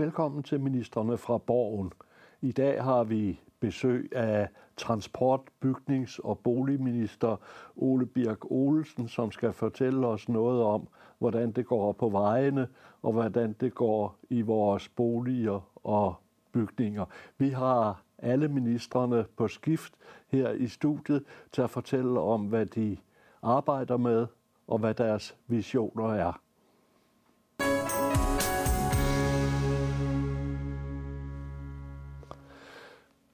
Velkommen til ministerne fra Borgen. I dag har vi besøg af transport-, bygnings- og boligminister Ole Birk Olsen, som skal fortælle os noget om, hvordan det går på vejene og hvordan det går i vores boliger og bygninger. Vi har alle ministerne på skift her i studiet til at fortælle om, hvad de arbejder med og hvad deres visioner er.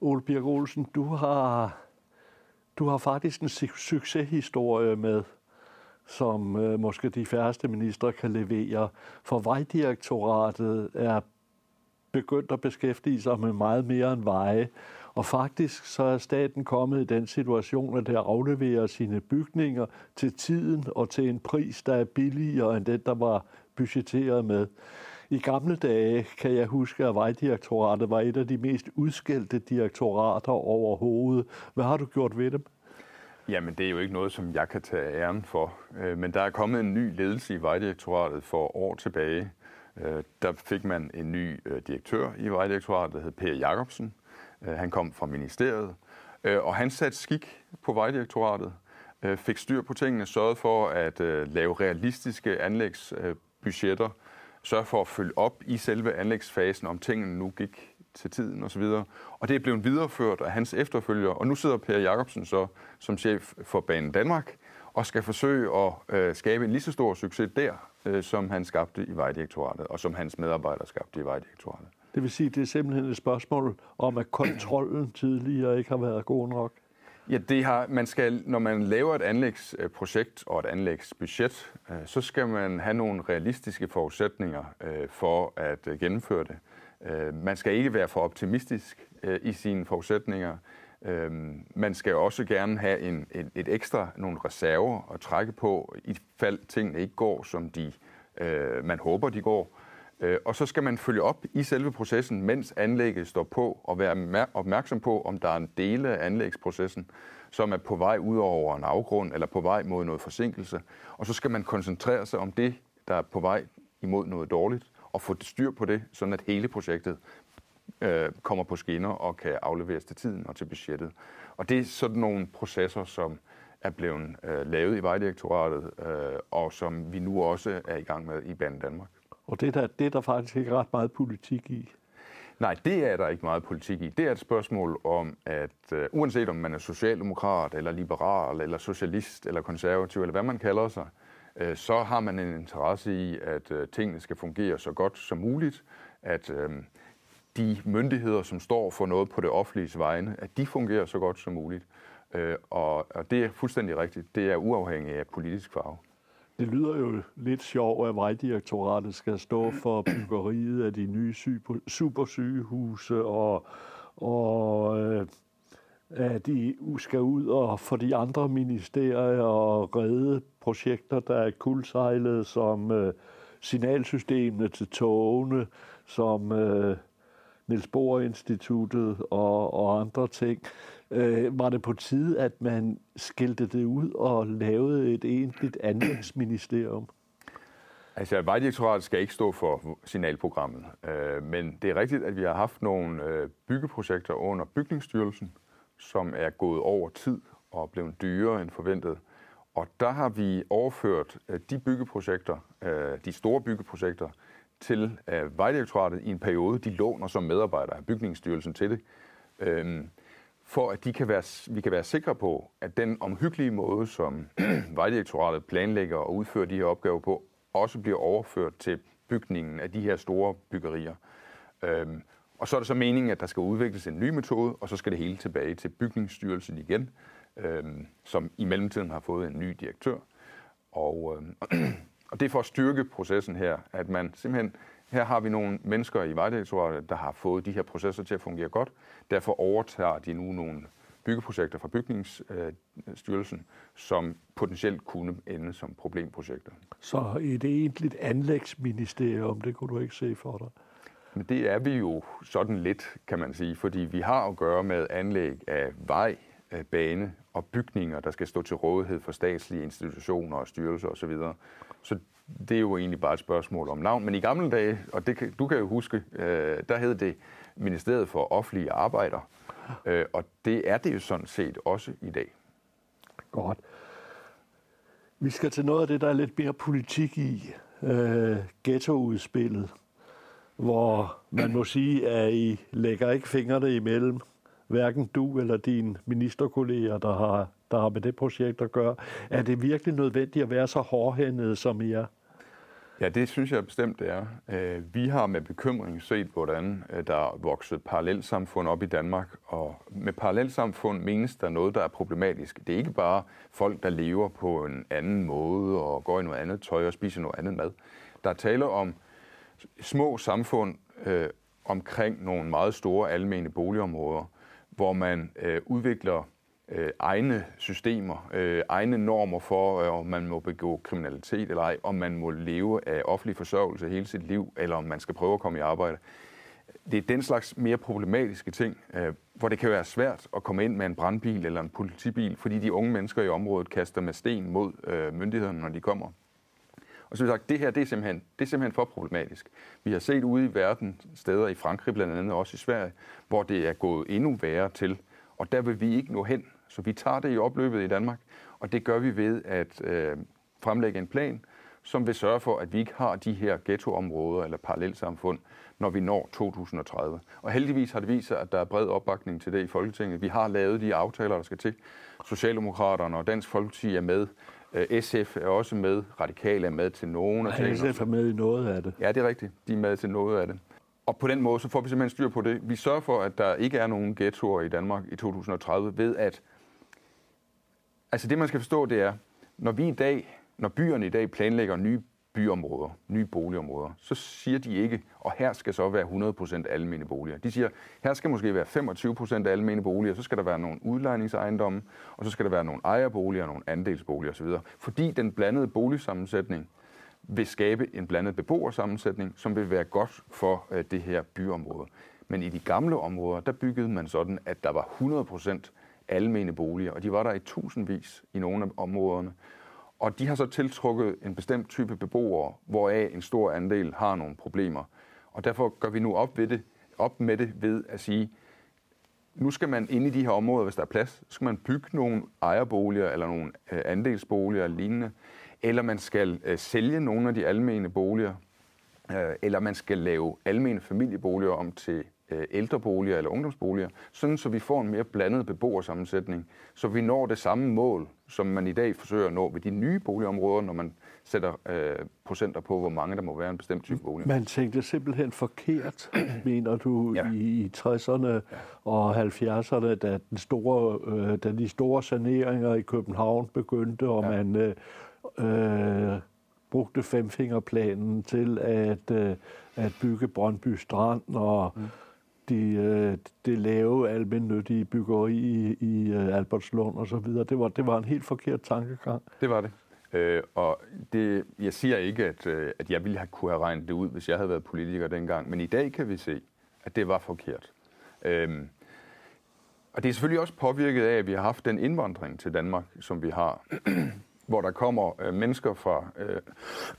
Ole Birk Olsen, du har, du har faktisk en succeshistorie med, som øh, måske de færreste ministre kan levere. For Vejdirektoratet er begyndt at beskæftige sig med meget mere end veje. Og faktisk så er staten kommet i den situation, at det afleverer sine bygninger til tiden og til en pris, der er billigere end den, der var budgetteret med. I gamle dage kan jeg huske, at Vejdirektoratet var et af de mest udskældte direktorater overhovedet. Hvad har du gjort ved dem? Jamen, det er jo ikke noget, som jeg kan tage æren for. Øh, men der er kommet en ny ledelse i Vejdirektoratet for år tilbage. Øh, der fik man en ny øh, direktør i Vejdirektoratet, der hed Per Jacobsen. Han kom fra ministeriet, og han satte skik på Vejdirektoratet, fik styr på tingene, sørgede for at lave realistiske anlægsbudgetter, sørge for at følge op i selve anlægsfasen, om tingene nu gik til tiden osv. Og det er blevet videreført af hans efterfølger, og nu sidder Per Jacobsen så som chef for Banen Danmark, og skal forsøge at øh, skabe en lige så stor succes der, øh, som han skabte i Vejdirektoratet, og som hans medarbejdere skabte i Vejdirektoratet. Det vil sige, at det er simpelthen et spørgsmål om, at kontrollen tidligere ikke har været god nok? Ja, det har, man skal, når man laver et anlægsprojekt og et anlægsbudget, øh, så skal man have nogle realistiske forudsætninger øh, for at øh, gennemføre det. Man skal ikke være for optimistisk i sine forudsætninger. Man skal også gerne have en, et, et ekstra nogle reserver at trække på, i fald tingene ikke går, som de, man håber, de går. Øh, og så skal man følge op i selve processen, mens anlægget står på, og være opmærksom på, om der er en dele af anlægsprocessen, som er på vej ud over en afgrund, eller på vej mod noget forsinkelse. Og så skal man koncentrere sig om det, der er på vej imod noget dårligt, og få styr på det, sådan at hele projektet øh, kommer på skinner og kan afleveres til tiden og til budgettet. Og det er sådan nogle processer, som er blevet øh, lavet i Vejdirektoratet, øh, og som vi nu også er i gang med i Banen Danmark. Og det der, det er der faktisk ikke ret meget politik i. Nej, det er der ikke meget politik i. Det er et spørgsmål om, at uh, uanset om man er socialdemokrat, eller liberal, eller socialist, eller konservativ, eller hvad man kalder sig, uh, så har man en interesse i, at uh, tingene skal fungere så godt som muligt, at uh, de myndigheder, som står for noget på det offentlige vegne, at de fungerer så godt som muligt. Uh, og, og det er fuldstændig rigtigt. Det er uafhængigt af politisk farve. Det lyder jo lidt sjovt, at Vejdirektoratet skal stå for byggeriet af de nye supersygehuse, og, og øh, at de skal ud og for de andre ministerier og redde projekter, der er kuldsejlet, som øh, signalsystemene til togene, som øh, Niels Bohr Instituttet og, og andre ting. Øh, var det på tide, at man skilte det ud og lavede et egentligt anlægsministerium? Altså, Vejdirektoratet skal ikke stå for signalprogrammet, øh, men det er rigtigt, at vi har haft nogle øh, byggeprojekter under Bygningsstyrelsen, som er gået over tid og blevet dyrere end forventet. Og der har vi overført øh, de byggeprojekter, øh, de store byggeprojekter, til øh, Vejdirektoratet i en periode. De låner som medarbejdere af Bygningsstyrelsen til det, øh, for at de kan være, vi kan være sikre på, at den omhyggelige måde, som Vejdirektoratet planlægger og udfører de her opgaver på, også bliver overført til bygningen af de her store byggerier. Øhm, og så er det så meningen, at der skal udvikles en ny metode, og så skal det hele tilbage til Bygningsstyrelsen igen, øhm, som i mellemtiden har fået en ny direktør. Og, øhm, Og det er for at styrke processen her, at man simpelthen, her har vi nogle mennesker i Vejdirektoratet, der har fået de her processer til at fungere godt. Derfor overtager de nu nogle byggeprojekter fra Bygningsstyrelsen, som potentielt kunne ende som problemprojekter. Så et egentligt anlægsministerium, det kunne du ikke se for dig? Men det er vi jo sådan lidt, kan man sige, fordi vi har at gøre med anlæg af vej, Øh, bane og bygninger, der skal stå til rådighed for statslige institutioner og styrelser osv. Så det er jo egentlig bare et spørgsmål om navn. Men i gamle dage, og det kan, du kan jo huske, øh, der hed det Ministeriet for Offentlige Arbejder. Øh, og det er det jo sådan set også i dag. Godt. Vi skal til noget af det, der er lidt mere politik i. Øh, ghettoudspillet, hvor man må sige, at I lægger ikke fingrene imellem. Hverken du eller dine ministerkolleger, der har, der har med det projekt at gøre. Er det virkelig nødvendigt at være så hårdhændet, som I er? Ja, det synes jeg bestemt, det er. Øh, vi har med bekymring set, hvordan øh, der er vokset parallelsamfund op i Danmark, og med parallelsamfund menes der noget, der er problematisk. Det er ikke bare folk, der lever på en anden måde og går i noget andet tøj og spiser noget andet mad. Der er tale om små samfund øh, omkring nogle meget store almene boligområder, hvor man øh, udvikler øh, egne systemer, øh, egne normer for, øh, om man må begå kriminalitet eller ej, om man må leve af offentlig forsørgelse hele sit liv, eller om man skal prøve at komme i arbejde. Det er den slags mere problematiske ting, øh, hvor det kan være svært at komme ind med en brandbil eller en politibil, fordi de unge mennesker i området kaster med sten mod øh, myndighederne, når de kommer. Og så sagt, det her det er, simpelthen, det er simpelthen for problematisk. Vi har set ude i verden, steder i Frankrig blandt andet, også i Sverige, hvor det er gået endnu værre til. Og der vil vi ikke nå hen. Så vi tager det i opløbet i Danmark, og det gør vi ved at øh, fremlægge en plan, som vil sørge for, at vi ikke har de her ghettoområder eller parallelsamfund, når vi når 2030. Og heldigvis har det vist sig, at der er bred opbakning til det i Folketinget. Vi har lavet de aftaler, der skal til. Socialdemokraterne og Dansk Folkeparti er med. Øh, SF er også med. Radikale er med til nogen af tingene. SF er med i noget af det. Ja, det er rigtigt. De er med til noget af det. Og på den måde, så får vi simpelthen styr på det. Vi sørger for, at der ikke er nogen ghettoer i Danmark i 2030 ved at Altså det, man skal forstå, det er, når vi i dag, når byerne i dag planlægger nye byområder, nye boligområder, så siger de ikke, og her skal så være 100% almene boliger. De siger, her skal måske være 25% almene boliger, så skal der være nogle udlejningsejendomme, og så skal der være nogle ejerboliger, nogle andelsboliger osv. Fordi den blandede boligsammensætning vil skabe en blandet beboersammensætning, som vil være godt for øh, det her byområde. Men i de gamle områder, der byggede man sådan, at der var 100% almene boliger, og de var der i tusindvis i nogle af områderne. Og de har så tiltrukket en bestemt type beboere, hvoraf en stor andel har nogle problemer. Og derfor gør vi nu op, ved det, op med det ved at sige, nu skal man ind i de her områder, hvis der er plads, så skal man bygge nogle ejerboliger eller nogle øh, andelsboliger eller lignende, eller man skal øh, sælge nogle af de almene boliger, øh, eller man skal lave almene familieboliger om til ældreboliger eller ungdomsboliger, sådan så vi får en mere blandet beboersammensætning, så vi når det samme mål, som man i dag forsøger at nå ved de nye boligområder, når man sætter øh, procenter på, hvor mange der må være en bestemt type bolig. Man tænkte simpelthen forkert, mener du, ja. i 60'erne ja. og 70'erne, da, den store, øh, da de store saneringer i København begyndte, og ja. man øh, øh, brugte femfingerplanen til at, øh, at bygge Brøndby Strand og mm de, øh, det lave almindelige byggeri i, i øh, Albertslund og så videre. Det var, det var en helt forkert tankegang. Det var det. Øh, og det, jeg siger ikke, at, øh, at jeg ville have kunne have regnet det ud, hvis jeg havde været politiker dengang, men i dag kan vi se, at det var forkert. Øh, og det er selvfølgelig også påvirket af, at vi har haft den indvandring til Danmark, som vi har, hvor der kommer øh, mennesker fra, øh,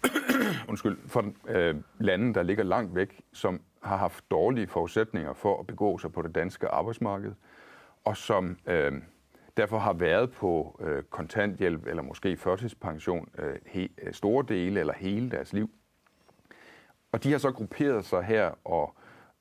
undskyld, fra øh, lande, der ligger langt væk, som har haft dårlige forudsætninger for at begå sig på det danske arbejdsmarked, og som øh, derfor har været på øh, kontanthjælp eller måske førtidspension øh, he, øh, store dele eller hele deres liv. Og de har så grupperet sig her og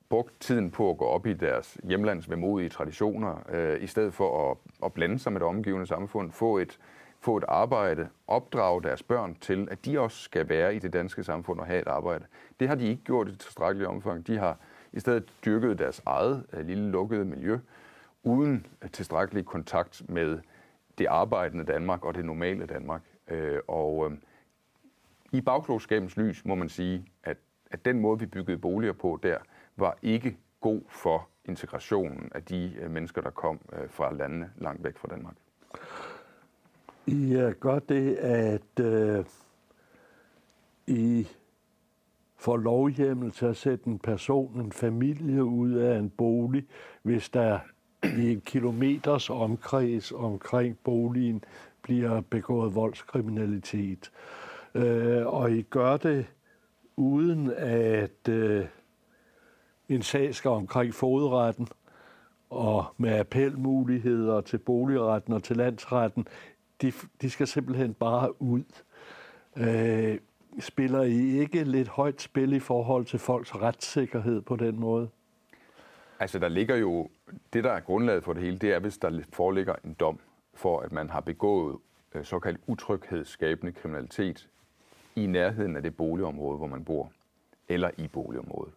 brugt tiden på at gå op i deres hjemlands vemodige traditioner, øh, i stedet for at, at blande sig med det omgivende samfund, få et, få et arbejde, opdrage deres børn til, at de også skal være i det danske samfund og have et arbejde. Det har de ikke gjort i tilstrækkeligt omfang. De har i stedet dyrket deres eget øh, lille lukkede miljø, uden øh, tilstrækkelig kontakt med det arbejdende Danmark og det normale Danmark. Øh, og i bagklogskabens lys må man sige, at, at den måde, vi byggede boliger på der, var ikke god for integrationen af de mennesker, der kom fra landene langt væk fra Danmark. I gør det, at øh, I får lovhjemmel til at sætte en person, en familie ud af en bolig, hvis der i en kilometers omkreds omkring boligen bliver begået voldskriminalitet. Øh, og I gør det uden at øh, en sag skal omkring fodretten og med appelmuligheder til boligretten og til landsretten. De, de skal simpelthen bare ud. Øh, spiller I ikke lidt højt spil i forhold til folks retssikkerhed på den måde? Altså, der ligger jo... Det, der er grundlaget for det hele, det er, hvis der foreligger en dom for, at man har begået øh, såkaldt utryghedsskabende kriminalitet i nærheden af det boligområde, hvor man bor, eller i boligområdet.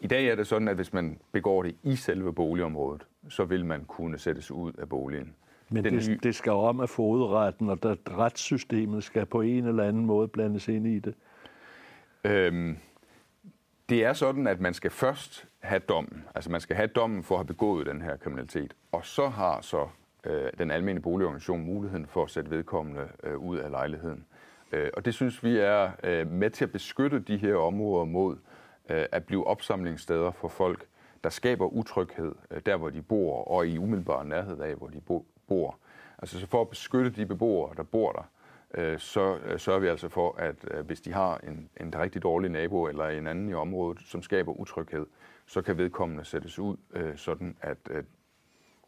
I dag er det sådan, at hvis man begår det i selve boligområdet, så vil man kunne sættes ud af boligen. Men det, nye... det skal om at fodretten, og der retssystemet skal på en eller anden måde blandes ind i det. Øhm, det er sådan, at man skal først have dommen. Altså man skal have dommen for at have begået den her kriminalitet. Og så har så øh, den almindelige boligorganisation muligheden for at sætte vedkommende øh, ud af lejligheden. Øh, og det synes vi er øh, med til at beskytte de her områder mod øh, at blive opsamlingssteder for folk, der skaber utryghed øh, der, hvor de bor, og i umiddelbar nærhed af, hvor de bo, bor. Altså så for at beskytte de beboere, der bor der, øh, så øh, sørger vi altså for, at øh, hvis de har en, en rigtig dårlig nabo eller en anden i området, som skaber utryghed, så kan vedkommende sættes ud, øh, sådan at øh,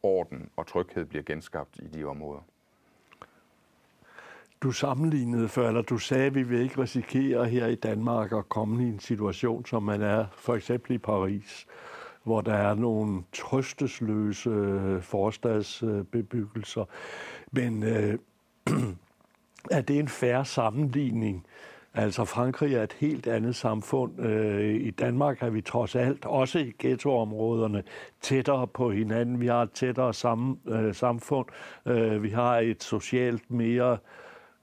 orden og tryghed bliver genskabt i de områder. Du sammenlignede før, eller du sagde, at vi vil ikke risikere her i Danmark at komme i en situation, som man er for eksempel i Paris, hvor der er nogle trøstesløse øh, forstadsbebyggelser. Men øh, er det en færre sammenligning? Altså Frankrig er et helt andet samfund. Øh, I Danmark er vi trods alt, også i ghettoområderne, tættere på hinanden. Vi har et tættere sam, øh, samfund. Øh, vi har et socialt mere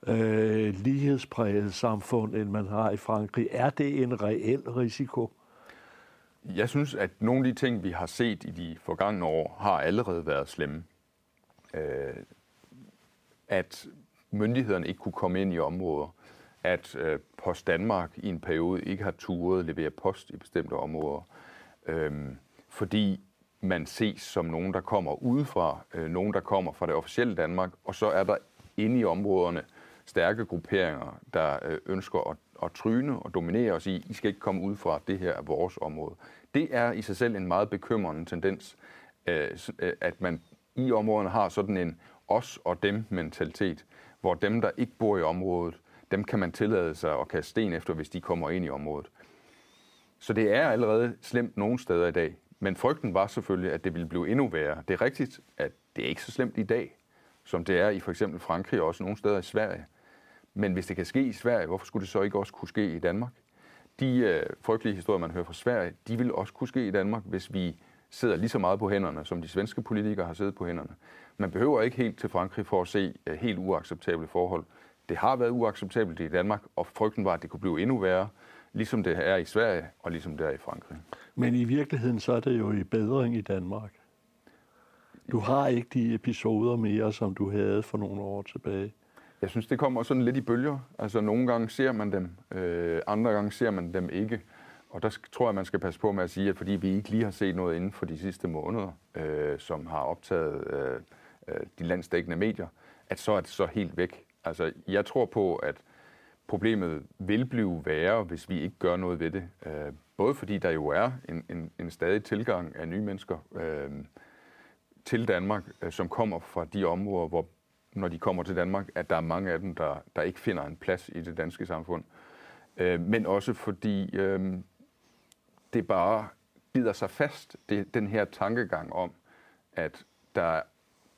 øh, lighedspræget samfund, end man har i Frankrig. Er det en reel risiko? Jeg synes, at nogle af de ting, vi har set i de forgangne år, har allerede været slemme. Øh, at myndighederne ikke kunne komme ind i områder, at øh, Post Danmark i en periode ikke har turet levere post i bestemte områder, øh, fordi man ses som nogen, der kommer udefra, øh, nogen, der kommer fra det officielle Danmark, og så er der inde i områderne stærke grupperinger, der øh, ønsker at, at tryne og dominere og sige, I skal ikke komme ud fra, det her er vores område. Det er i sig selv en meget bekymrende tendens, øh, at man i områderne har sådan en os og dem mentalitet, hvor dem, der ikke bor i området, dem kan man tillade sig at kaste sten efter, hvis de kommer ind i området. Så det er allerede slemt nogle steder i dag. Men frygten var selvfølgelig, at det ville blive endnu værre. Det er rigtigt, at det er ikke så slemt i dag, som det er i for eksempel Frankrig og også nogle steder i Sverige. Men hvis det kan ske i Sverige, hvorfor skulle det så ikke også kunne ske i Danmark? De øh, frygtelige historier, man hører fra Sverige, de vil også kunne ske i Danmark, hvis vi sidder lige så meget på hænderne, som de svenske politikere har siddet på hænderne. Man behøver ikke helt til Frankrig for at se øh, helt uacceptable forhold. Det har været uacceptabelt i Danmark, og frygten var, at det kunne blive endnu værre, ligesom det er i Sverige og ligesom det er i Frankrig. Men i virkeligheden så er det jo i bedring i Danmark. Du har ikke de episoder mere, som du havde for nogle år tilbage. Jeg synes, det kommer sådan lidt i bølger. Altså, nogle gange ser man dem, øh, andre gange ser man dem ikke. Og der tror jeg, man skal passe på med at sige, at fordi vi ikke lige har set noget inden for de sidste måneder, øh, som har optaget øh, øh, de landsdækkende medier, at så er det så helt væk. Altså, jeg tror på, at problemet vil blive værre, hvis vi ikke gør noget ved det. Øh, både fordi der jo er en, en, en stadig tilgang af nye mennesker øh, til Danmark, øh, som kommer fra de områder, hvor når de kommer til Danmark, at der er mange af dem, der, der ikke finder en plads i det danske samfund. Øh, men også fordi øh, det bare bider sig fast, det, den her tankegang om, at der er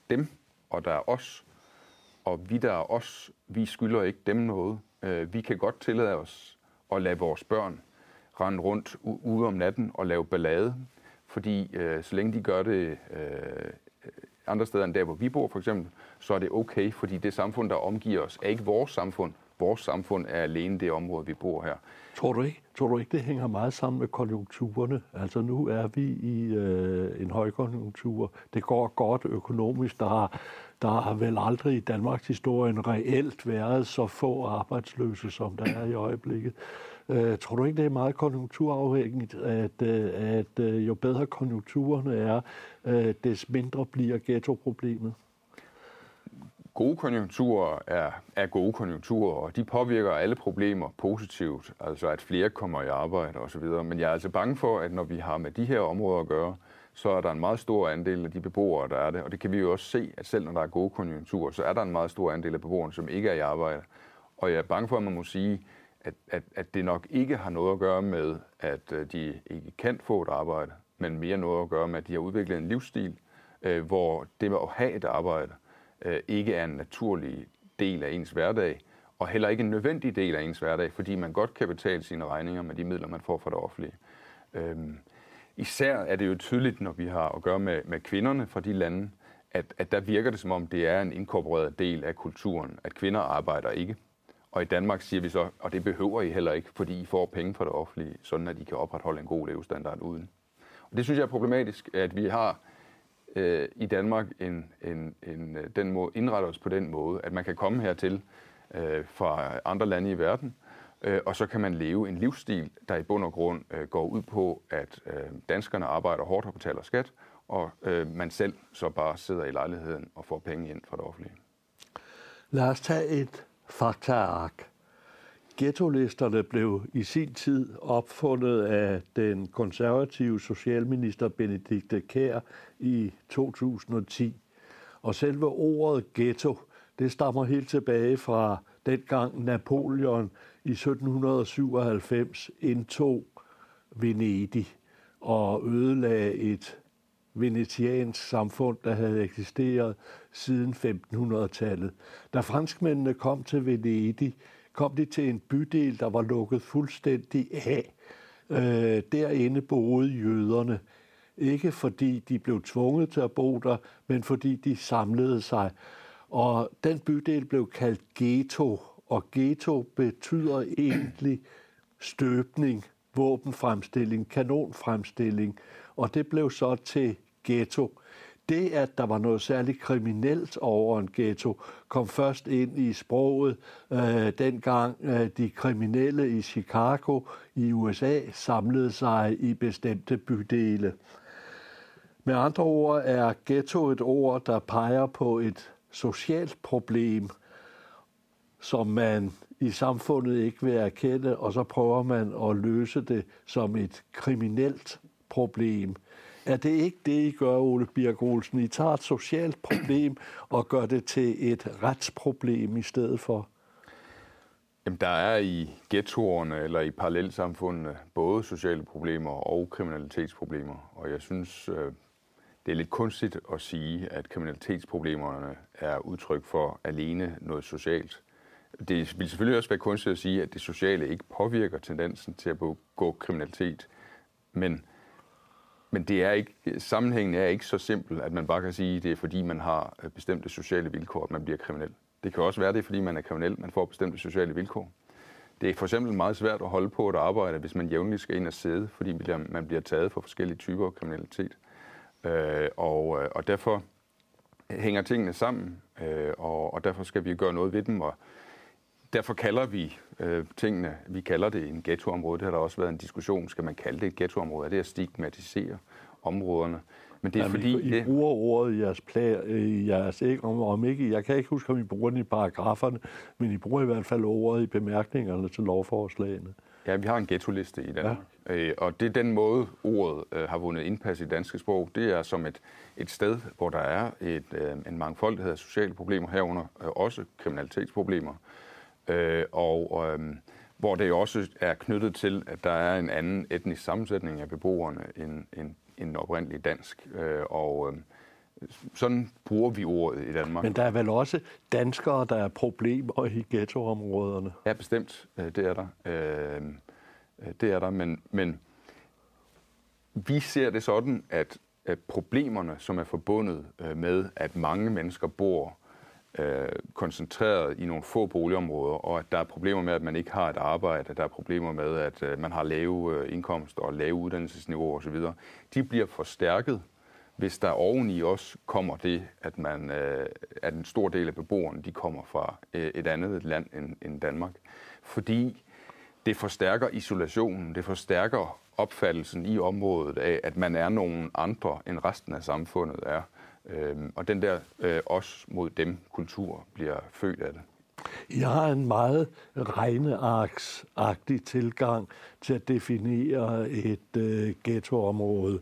dem, og der er os, og vi der er os, vi skylder ikke dem noget. Øh, vi kan godt tillade os at lade vores børn rende rundt ude om natten og lave ballade, fordi øh, så længe de gør det øh, andre steder end der, hvor vi bor for eksempel, så er det okay, fordi det samfund, der omgiver os, er ikke vores samfund. Vores samfund er alene det område, vi bor her. Tror du ikke, tror du ikke det hænger meget sammen med konjunkturerne? Altså nu er vi i øh, en højkonjunktur. Det går godt økonomisk. Der har, der har vel aldrig i Danmarks historie reelt været så få arbejdsløse, som der er i øjeblikket. Øh, tror du ikke, det er meget konjunkturafhængigt, at, øh, at øh, jo bedre konjunkturerne er, øh, des mindre bliver ghettoproblemet? gode konjunkturer er, er gode konjunkturer, og de påvirker alle problemer positivt, altså at flere kommer i arbejde osv. Men jeg er altså bange for, at når vi har med de her områder at gøre, så er der en meget stor andel af de beboere, der er det. Og det kan vi jo også se, at selv når der er gode konjunkturer, så er der en meget stor andel af beboerne, som ikke er i arbejde. Og jeg er bange for, at man må sige, at, at, at det nok ikke har noget at gøre med, at øh, de ikke kan få et arbejde, men mere noget at gøre med, at de har udviklet en livsstil, øh, hvor det med at have et arbejde øh, ikke er en naturlig del af ens hverdag, og heller ikke en nødvendig del af ens hverdag, fordi man godt kan betale sine regninger med de midler, man får fra det offentlige. Øhm, især er det jo tydeligt, når vi har at gøre med, med kvinderne fra de lande, at, at der virker det som om, det er en inkorporeret del af kulturen, at kvinder arbejder ikke. Og i Danmark siger vi så, og det behøver I heller ikke, fordi I får penge fra det offentlige, sådan at I kan opretholde en god levestandard uden. Og det synes jeg er problematisk, at vi har øh, i Danmark en, en, en, øh, den måde, indretter os på den måde, at man kan komme hertil øh, fra andre lande i verden, øh, og så kan man leve en livsstil, der i bund og grund øh, går ud på, at øh, danskerne arbejder hårdt og betaler skat, og øh, man selv så bare sidder i lejligheden og får penge ind fra det offentlige. Lad os tage et faktaark. Ghetto-listerne blev i sin tid opfundet af den konservative socialminister Benedikte Kær i 2010. Og selve ordet ghetto, det stammer helt tilbage fra dengang Napoleon i 1797 indtog Venedig og ødelagde et venetiansk samfund, der havde eksisteret siden 1500-tallet. Da franskmændene kom til Venedig, kom de til en bydel, der var lukket fuldstændig af. Øh, derinde boede jøderne. Ikke fordi de blev tvunget til at bo der, men fordi de samlede sig. Og den bydel blev kaldt ghetto, og ghetto betyder egentlig støbning, våbenfremstilling, kanonfremstilling, og det blev så til ghetto. Det, at der var noget særligt kriminelt over en ghetto, kom først ind i sproget øh, dengang øh, de kriminelle i Chicago i USA samlede sig i bestemte bydele. Med andre ord er ghetto et ord, der peger på et socialt problem, som man i samfundet ikke vil erkende, og så prøver man at løse det som et kriminelt problem. Er det ikke det, I gør, Ole Birk Olsen? I tager et socialt problem og gør det til et retsproblem i stedet for? Jamen, der er i ghettoerne eller i parallelsamfundene både sociale problemer og kriminalitetsproblemer. Og jeg synes, øh, det er lidt kunstigt at sige, at kriminalitetsproblemerne er udtryk for alene noget socialt. Det vil selvfølgelig også være kunstigt at sige, at det sociale ikke påvirker tendensen til at begå kriminalitet. Men men det er ikke, sammenhængen er ikke så simpel, at man bare kan sige, at det er fordi, man har øh, bestemte sociale vilkår, at man bliver kriminel. Det kan også være, det er fordi, man er kriminel, man får bestemte sociale vilkår. Det er for eksempel meget svært at holde på et arbejde, hvis man jævnligt skal ind og sidde, fordi man bliver taget for forskellige typer af kriminalitet. Øh, og, øh, og derfor hænger tingene sammen, øh, og, og derfor skal vi gøre noget ved dem. Og derfor kalder vi øh, tingene, vi kalder det en ghettoområde. Det har der også været en diskussion, skal man kalde det et ghettoområde? Er det at stigmatisere områderne? Men det er Jamen, fordi... I, I bruger ordet i jeres, plær, i jeres ikke, om, om ikke, jeg kan ikke huske, om I bruger den i paragraferne, men I bruger i hvert fald ordet i bemærkningerne til lovforslagene. Ja, vi har en ghetto-liste i Danmark, ja. øh, og det er den måde, ordet øh, har vundet indpas i danske sprog. Det er som et, et sted, hvor der er et, øh, en mangfoldighed af sociale problemer herunder, øh, også kriminalitetsproblemer, øh, og øh, hvor det også er knyttet til, at der er en anden etnisk sammensætning af beboerne end, end, end oprindelig dansk. Øh, og øh, sådan bruger vi ordet i Danmark. Men der er vel også danskere, der er problemer i ghettoområderne? Ja, bestemt. Øh, det er der. Øh, det er der, men, men vi ser det sådan, at, at problemerne, som er forbundet øh, med, at mange mennesker bor øh, koncentreret i nogle få boligområder, og at der er problemer med, at man ikke har et arbejde, at der er problemer med, at øh, man har lave øh, indkomster og lave uddannelsesniveauer osv., de bliver forstærket, hvis der oveni også kommer det, at, man, øh, at en stor del af beboerne de kommer fra øh, et andet land end, end Danmark. Fordi det forstærker isolationen, det forstærker opfattelsen i området af, at man er nogen andre end resten af samfundet er Øhm, og den der øh, os mod dem kultur bliver født af det. Jeg har en meget regnearksagtig tilgang til at definere et øh, ghettoområde.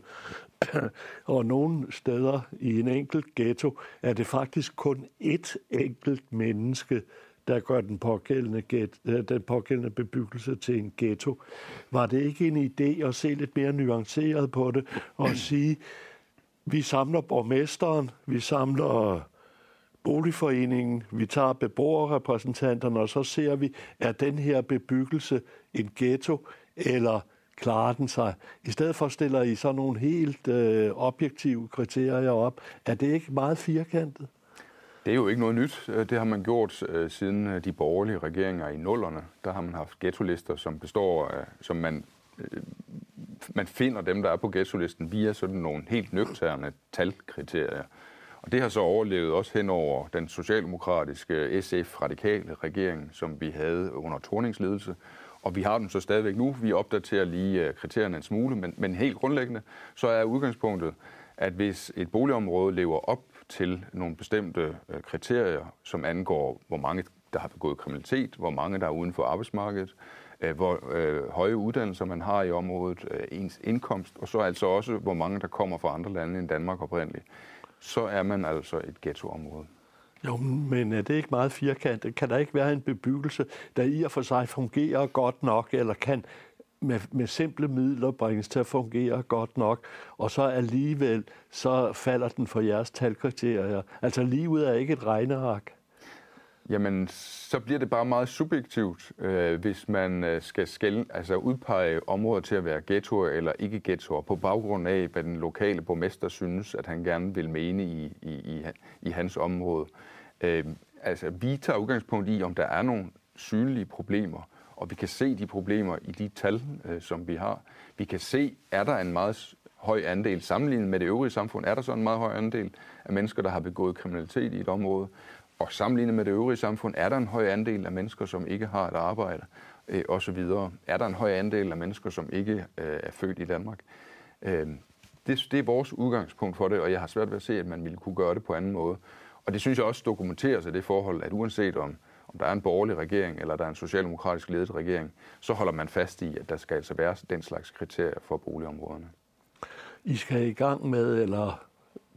og nogle steder i en enkelt ghetto er det faktisk kun ét enkelt menneske, der gør den pågældende, get, øh, den pågældende bebyggelse til en ghetto. Var det ikke en idé at se lidt mere nuanceret på det og sige, vi samler borgmesteren, vi samler boligforeningen, vi tager beboerrepræsentanterne, og så ser vi, er den her bebyggelse en ghetto, eller klarer den sig? I stedet for stiller I så nogle helt øh, objektive kriterier op. Er det ikke meget firkantet? Det er jo ikke noget nyt. Øh, det har man gjort øh, siden øh, de borgerlige regeringer i nullerne. Der har man haft ghettolister, som består af, som man, øh, man finder dem, der er på ghettolisten via sådan nogle helt nøgterne talkriterier. Og det har så overlevet også hen over den socialdemokratiske SF-radikale regering, som vi havde under Tornings ledelse. Og vi har dem så stadigvæk nu. Vi opdaterer lige øh, kriterierne en smule, men, men helt grundlæggende, så er udgangspunktet, at hvis et boligområde lever op til nogle bestemte øh, kriterier, som angår, hvor mange der har begået kriminalitet, hvor mange der er uden for arbejdsmarkedet, Øh, hvor øh, høje uddannelser man har i området, øh, ens indkomst, og så altså også, hvor mange der kommer fra andre lande end Danmark oprindeligt, så er man altså et ghettoområde. Jo, men øh, er det ikke meget firkantet? Kan der ikke være en bebyggelse, der i og for sig fungerer godt nok, eller kan med, med simple midler bringes til at fungere godt nok, og så alligevel, så falder den for jeres talkriterier. Altså livet er ikke et regneark. Jamen, så bliver det bare meget subjektivt, øh, hvis man øh, skal skælde, altså udpege områder til at være ghettoer eller ikke ghettoer, på baggrund af, hvad den lokale borgmester synes, at han gerne vil mene i, i, i, i hans område. Øh, altså, vi tager udgangspunkt i, om der er nogle synlige problemer, og vi kan se de problemer i de tal, øh, som vi har. Vi kan se, er der en meget høj andel, sammenlignet med det øvrige samfund, er der så en meget høj andel af mennesker, der har begået kriminalitet i et område, og sammenlignet med det øvrige samfund, er der en høj andel af mennesker, som ikke har et arbejde, øh, osv. Er der en høj andel af mennesker, som ikke øh, er født i Danmark? Øh, det, det er vores udgangspunkt for det, og jeg har svært ved at se, at man ville kunne gøre det på anden måde. Og det synes jeg også dokumenteres sig det forhold, at uanset om om der er en borgerlig regering, eller der er en socialdemokratisk ledet regering, så holder man fast i, at der skal altså være den slags kriterier for boligområderne. I skal i gang med, eller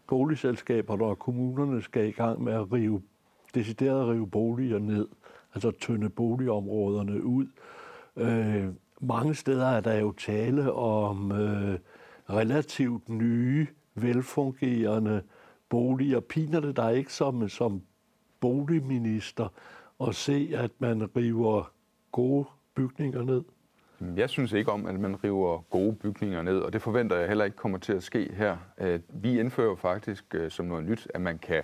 boligselskaberne og kommunerne skal i gang med at rive, decideret at rive boliger ned, altså tynde boligområderne ud. Øh, mange steder er der jo tale om øh, relativt nye, velfungerende boliger. Piner det der ikke som, som boligminister at se, at man river gode bygninger ned? Jeg synes ikke om, at man river gode bygninger ned, og det forventer jeg heller ikke kommer til at ske her. Øh, vi indfører faktisk øh, som noget nyt, at man kan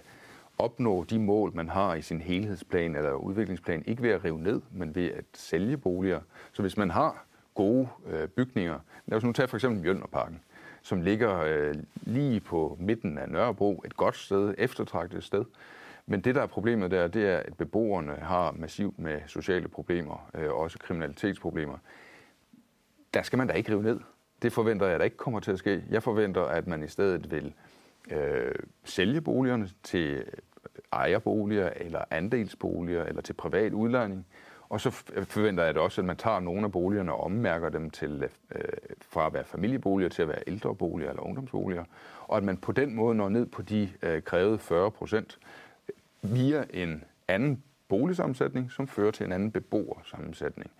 opnå de mål, man har i sin helhedsplan eller udviklingsplan, ikke ved at rive ned, men ved at sælge boliger. Så hvis man har gode øh, bygninger, lad os nu tage for eksempel Mjølnerparken, som ligger øh, lige på midten af Nørrebro, et godt sted, eftertragtet sted, men det, der er problemet der, det er, at beboerne har massivt med sociale problemer, øh, også kriminalitetsproblemer. Der skal man da ikke rive ned. Det forventer jeg, der ikke kommer til at ske. Jeg forventer, at man i stedet vil øh, sælge boligerne til ejerboliger eller andelsboliger eller til privat udlejning. Og så forventer jeg det også, at man tager nogle af boligerne og ommærker dem til, øh, fra at være familieboliger til at være ældreboliger eller ungdomsboliger. Og at man på den måde når ned på de øh, krævede 40 procent, via en anden boligsammensætning, som fører til en anden beboersammensætning.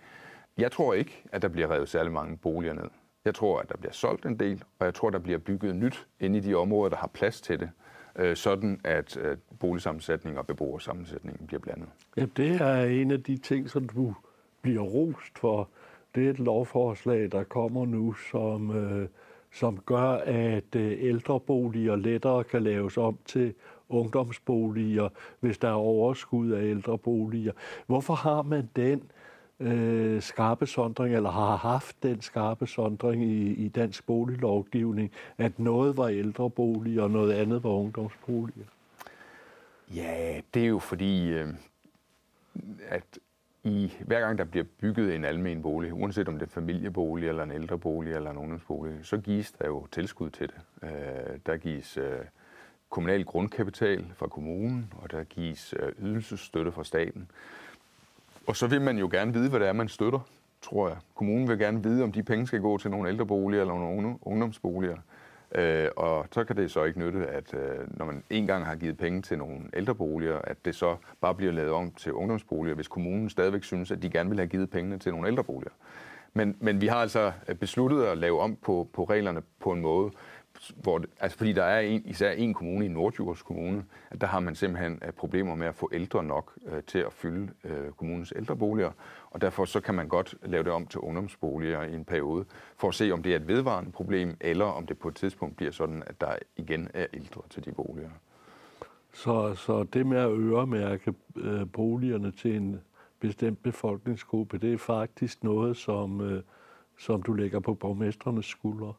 Jeg tror ikke, at der bliver revet særlig mange boliger ned. Jeg tror, at der bliver solgt en del, og jeg tror, der bliver bygget nyt inde i de områder, der har plads til det, øh, sådan at øh, boligsammensætning og beboersammensætningen bliver blandet. Ja, det er en af de ting, som du bliver rost for. Det er et lovforslag, der kommer nu, som, øh, som gør, at øh, ældreboliger lettere kan laves om til ungdomsboliger, hvis der er overskud af ældreboliger. Hvorfor har man den øh, skarpe sondring, eller har haft den skarpe sondring i, i dansk boliglovgivning, at noget var ældrebolig, og noget andet var ungdomsboliger? Ja, det er jo fordi, øh, at i, hver gang der bliver bygget en almen bolig, uanset om det er familiebolig eller en ældrebolig eller en ungdomsbolig, så gives der jo tilskud til det. Øh, der gives øh, kommunal grundkapital fra kommunen, og der gives øh, ydelsesstøtte fra staten. Og så vil man jo gerne vide, hvad det er, man støtter, tror jeg. Kommunen vil gerne vide, om de penge skal gå til nogle ældreboliger eller nogle ungdomsboliger. Øh, og så kan det så ikke nytte, at øh, når man en gang har givet penge til nogle ældreboliger, at det så bare bliver lavet om til ungdomsboliger, hvis kommunen stadigvæk synes, at de gerne vil have givet pengene til nogle ældreboliger. Men, men vi har altså besluttet at lave om på, på reglerne på en måde, hvor, altså fordi der er en, især en kommune i Nordjyllands Kommune, at der har man simpelthen øh, problemer med at få ældre nok øh, til at fylde øh, kommunens ældreboliger, og derfor så kan man godt lave det om til ungdomsboliger i en periode, for at se, om det er et vedvarende problem, eller om det på et tidspunkt bliver sådan, at der igen er ældre til de boliger. Så, så det med at øremærke øh, boligerne til en bestemt befolkningsgruppe, det er faktisk noget, som, øh, som du lægger på borgmesternes skuldre?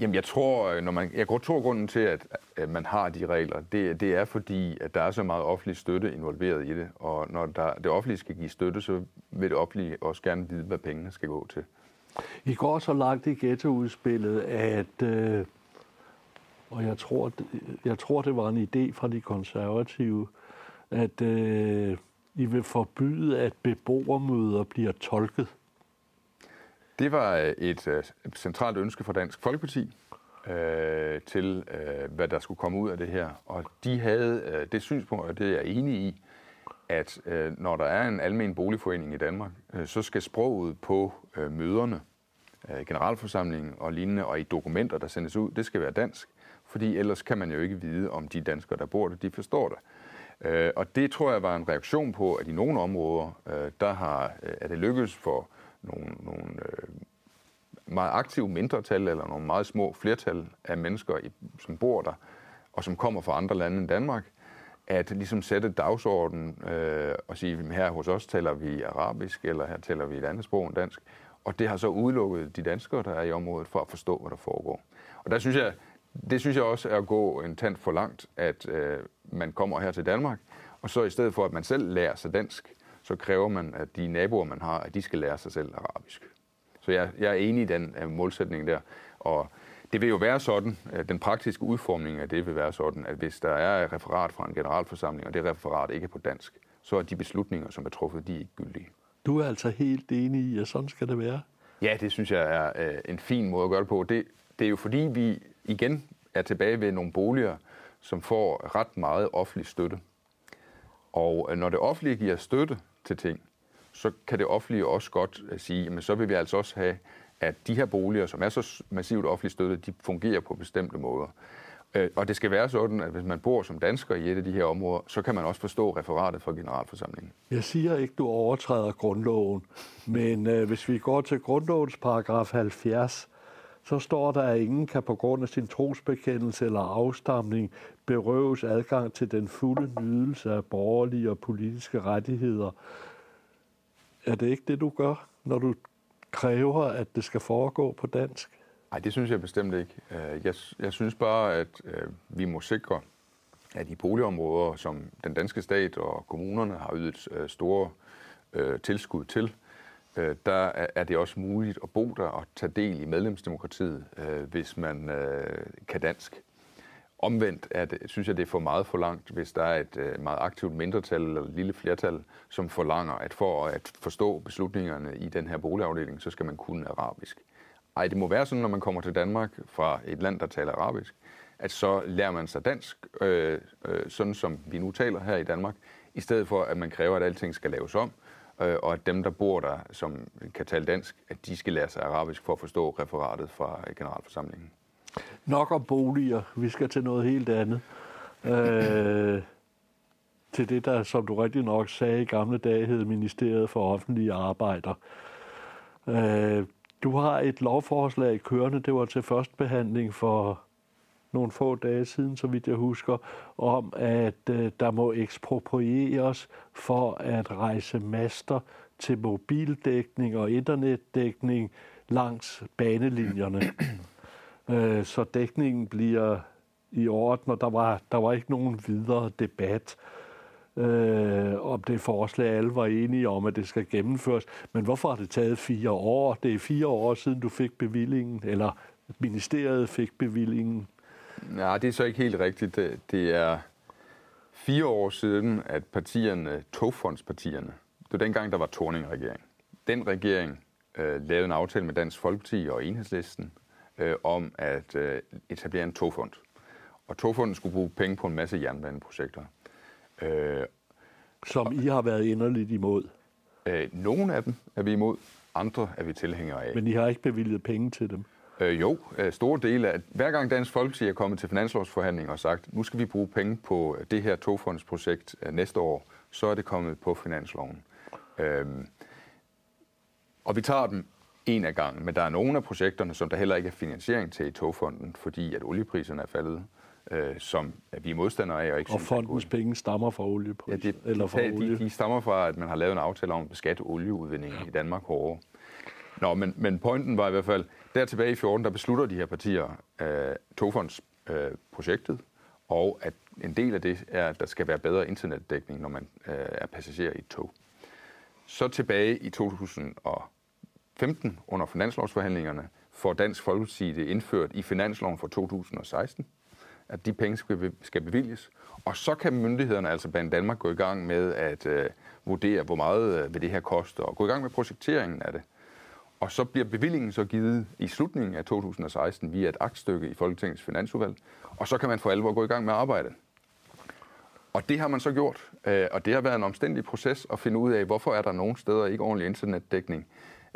Jamen, jeg tror, øh, når man, jeg tror, grunden til, at, at man har de regler, det, det er fordi, at der er så meget offentlig støtte involveret i det. Og når der, det offentlige skal give støtte, så vil det offentlige også gerne vide, hvad pengene skal gå til. I går så langt i ghettoudspillet, at, øh, og jeg tror, jeg tror, det var en idé fra de konservative, at øh, I vil forbyde, at beboermøder bliver tolket. Det var øh, et øh, centralt ønske fra Dansk Folkeparti øh, til, øh, hvad der skulle komme ud af det her. Og de havde øh, det synspunkt, og det er jeg enig i, at øh, når der er en almen boligforening i Danmark, øh, så skal sproget på øh, møderne, øh, generalforsamlingen og lignende, og i dokumenter, der sendes ud, det skal være dansk. Fordi ellers kan man jo ikke vide, om de danskere, der bor der, de forstår det. Øh, og det tror jeg var en reaktion på, at i nogle områder, øh, der har, øh, er det lykkedes for nogle, nogle øh, meget aktive mindretal eller nogle meget små flertal af mennesker, i, som bor der, og som kommer fra andre lande end Danmark, at ligesom sætte dagsordenen øh, og sige, her hos os taler vi arabisk, eller her taler vi et andet sprog end dansk. Og det har så udelukket de danskere, der er i området, for at forstå, hvad der foregår. Og der synes jeg, det synes jeg også er at gå en tand for langt, at øh, man kommer her til Danmark, og så i stedet for, at man selv lærer sig dansk, så kræver man, at de naboer, man har, at de skal lære sig selv arabisk. Så jeg, jeg er enig i den uh, målsætning der. Og det vil jo være sådan, at den praktiske udformning af det vil være sådan, at hvis der er et referat fra en generalforsamling, og det referat ikke er på dansk, så er de beslutninger, som er truffet, de er ikke gyldige. Du er altså helt enig i, at sådan skal det være? Ja, det synes jeg er uh, en fin måde at gøre det på. Det, det er jo fordi, vi igen er tilbage ved nogle boliger, som får ret meget offentlig støtte. Og uh, når det offentlige giver støtte til ting, så kan det offentlige også godt øh, sige, men så vil vi altså også have, at de her boliger, som er så massivt offentligt støttet, de fungerer på bestemte måder. Øh, og det skal være sådan, at hvis man bor som dansker i et af de her områder, så kan man også forstå referatet fra generalforsamlingen. Jeg siger ikke, du overtræder grundloven, men øh, hvis vi går til grundlovens paragraf 70, så står der, at ingen kan på grund af sin trosbekendelse eller afstamning berøves adgang til den fulde nydelse af borgerlige og politiske rettigheder, er det ikke det, du gør, når du kræver, at det skal foregå på dansk? Nej, det synes jeg bestemt ikke. Øh, jeg, jeg synes bare, at øh, vi må sikre, at i boligområder, som den danske stat og kommunerne har ydet øh, store øh, tilskud til, øh, der er det også muligt at bo der og tage del i medlemsdemokratiet, hvis man kan dansk. Omvendt er det, synes jeg, det er for meget for langt, hvis der er et øh, meget aktivt mindretal eller et lille flertal, som forlanger, at for at forstå beslutningerne i den her boligafdeling, så skal man kunne arabisk. Ej, det må være sådan, når man kommer til Danmark fra et land, der taler arabisk, at så lærer man sig dansk, øh, øh, sådan som vi nu taler her i Danmark, i stedet for, at man kræver, at alting skal laves om, øh, og at dem, der bor der, som kan tale dansk, at de skal lære sig arabisk for at forstå referatet fra generalforsamlingen. Nok om boliger. Vi skal til noget helt andet. øh, til det, der, som du rigtig nok sagde i gamle dage, hed Ministeriet for Offentlige Arbejder. Øh, du har et lovforslag kørende, det var til første behandling for nogle få dage siden, så vidt jeg husker, om at øh, der må eksproprieres for at rejse master til mobildækning og internetdækning langs banelinjerne øh, så dækningen bliver i orden, og der var, der var ikke nogen videre debat øh, om det forslag, alle var enige om, at det skal gennemføres. Men hvorfor har det taget fire år? Det er fire år siden, du fik bevillingen, eller ministeriet fik bevillingen. Nej, det er så ikke helt rigtigt. Det, det er fire år siden, at partierne, togfondspartierne, det var dengang, der var Torning-regering. Den regering øh, lavede en aftale med Dansk Folkeparti og Enhedslisten øh, om at øh, etablere en togfond. Og togfonden skulle bruge penge på en masse jernbaneprojekter. Øh, Som I har været inderligt imod? Øh, nogle af dem er vi imod, andre er vi tilhængere af. Men I har ikke bevilget penge til dem? Øh, jo, øh, store dele af... Hver gang Dansk Folkeparti er kommet til finanslovsforhandlinger og sagt, nu skal vi bruge penge på det her togfondsprojekt øh, næste år, så er det kommet på finansloven. Øh, og vi tager dem en af gangen, men der er nogle af projekterne, som der heller ikke er finansiering til i togfonden, fordi at oliepriserne er faldet, øh, som vi er modstandere af. Og, ikke og fondens penge stammer fra oliepriser? Ja, det, eller fra de, olie. de stammer fra, at man har lavet en aftale om at beskatte olieudvindingen ja. i Danmark hårdere. Nå, men, men pointen var i hvert fald, der tilbage i 14, der beslutter de her partier øh, togfondsprojektet, øh, og at en del af det er, at der skal være bedre internetdækning, når man øh, er passager i et tog. Så tilbage i 2015, under finanslovsforhandlingerne, får Dansk Folkeparti det indført i finansloven for 2016, at de penge skal, bevilges. Og så kan myndighederne, altså Banen Danmark, gå i gang med at øh, vurdere, hvor meget øh, vil det her koste, og gå i gang med projekteringen af det. Og så bliver bevillingen så givet i slutningen af 2016 via et aktstykke i Folketingets finansudvalg, og så kan man for alvor gå i gang med arbejdet. Og det har man så gjort, øh, og det har været en omstændig proces at finde ud af, hvorfor er der nogle steder ikke ordentlig internetdækning.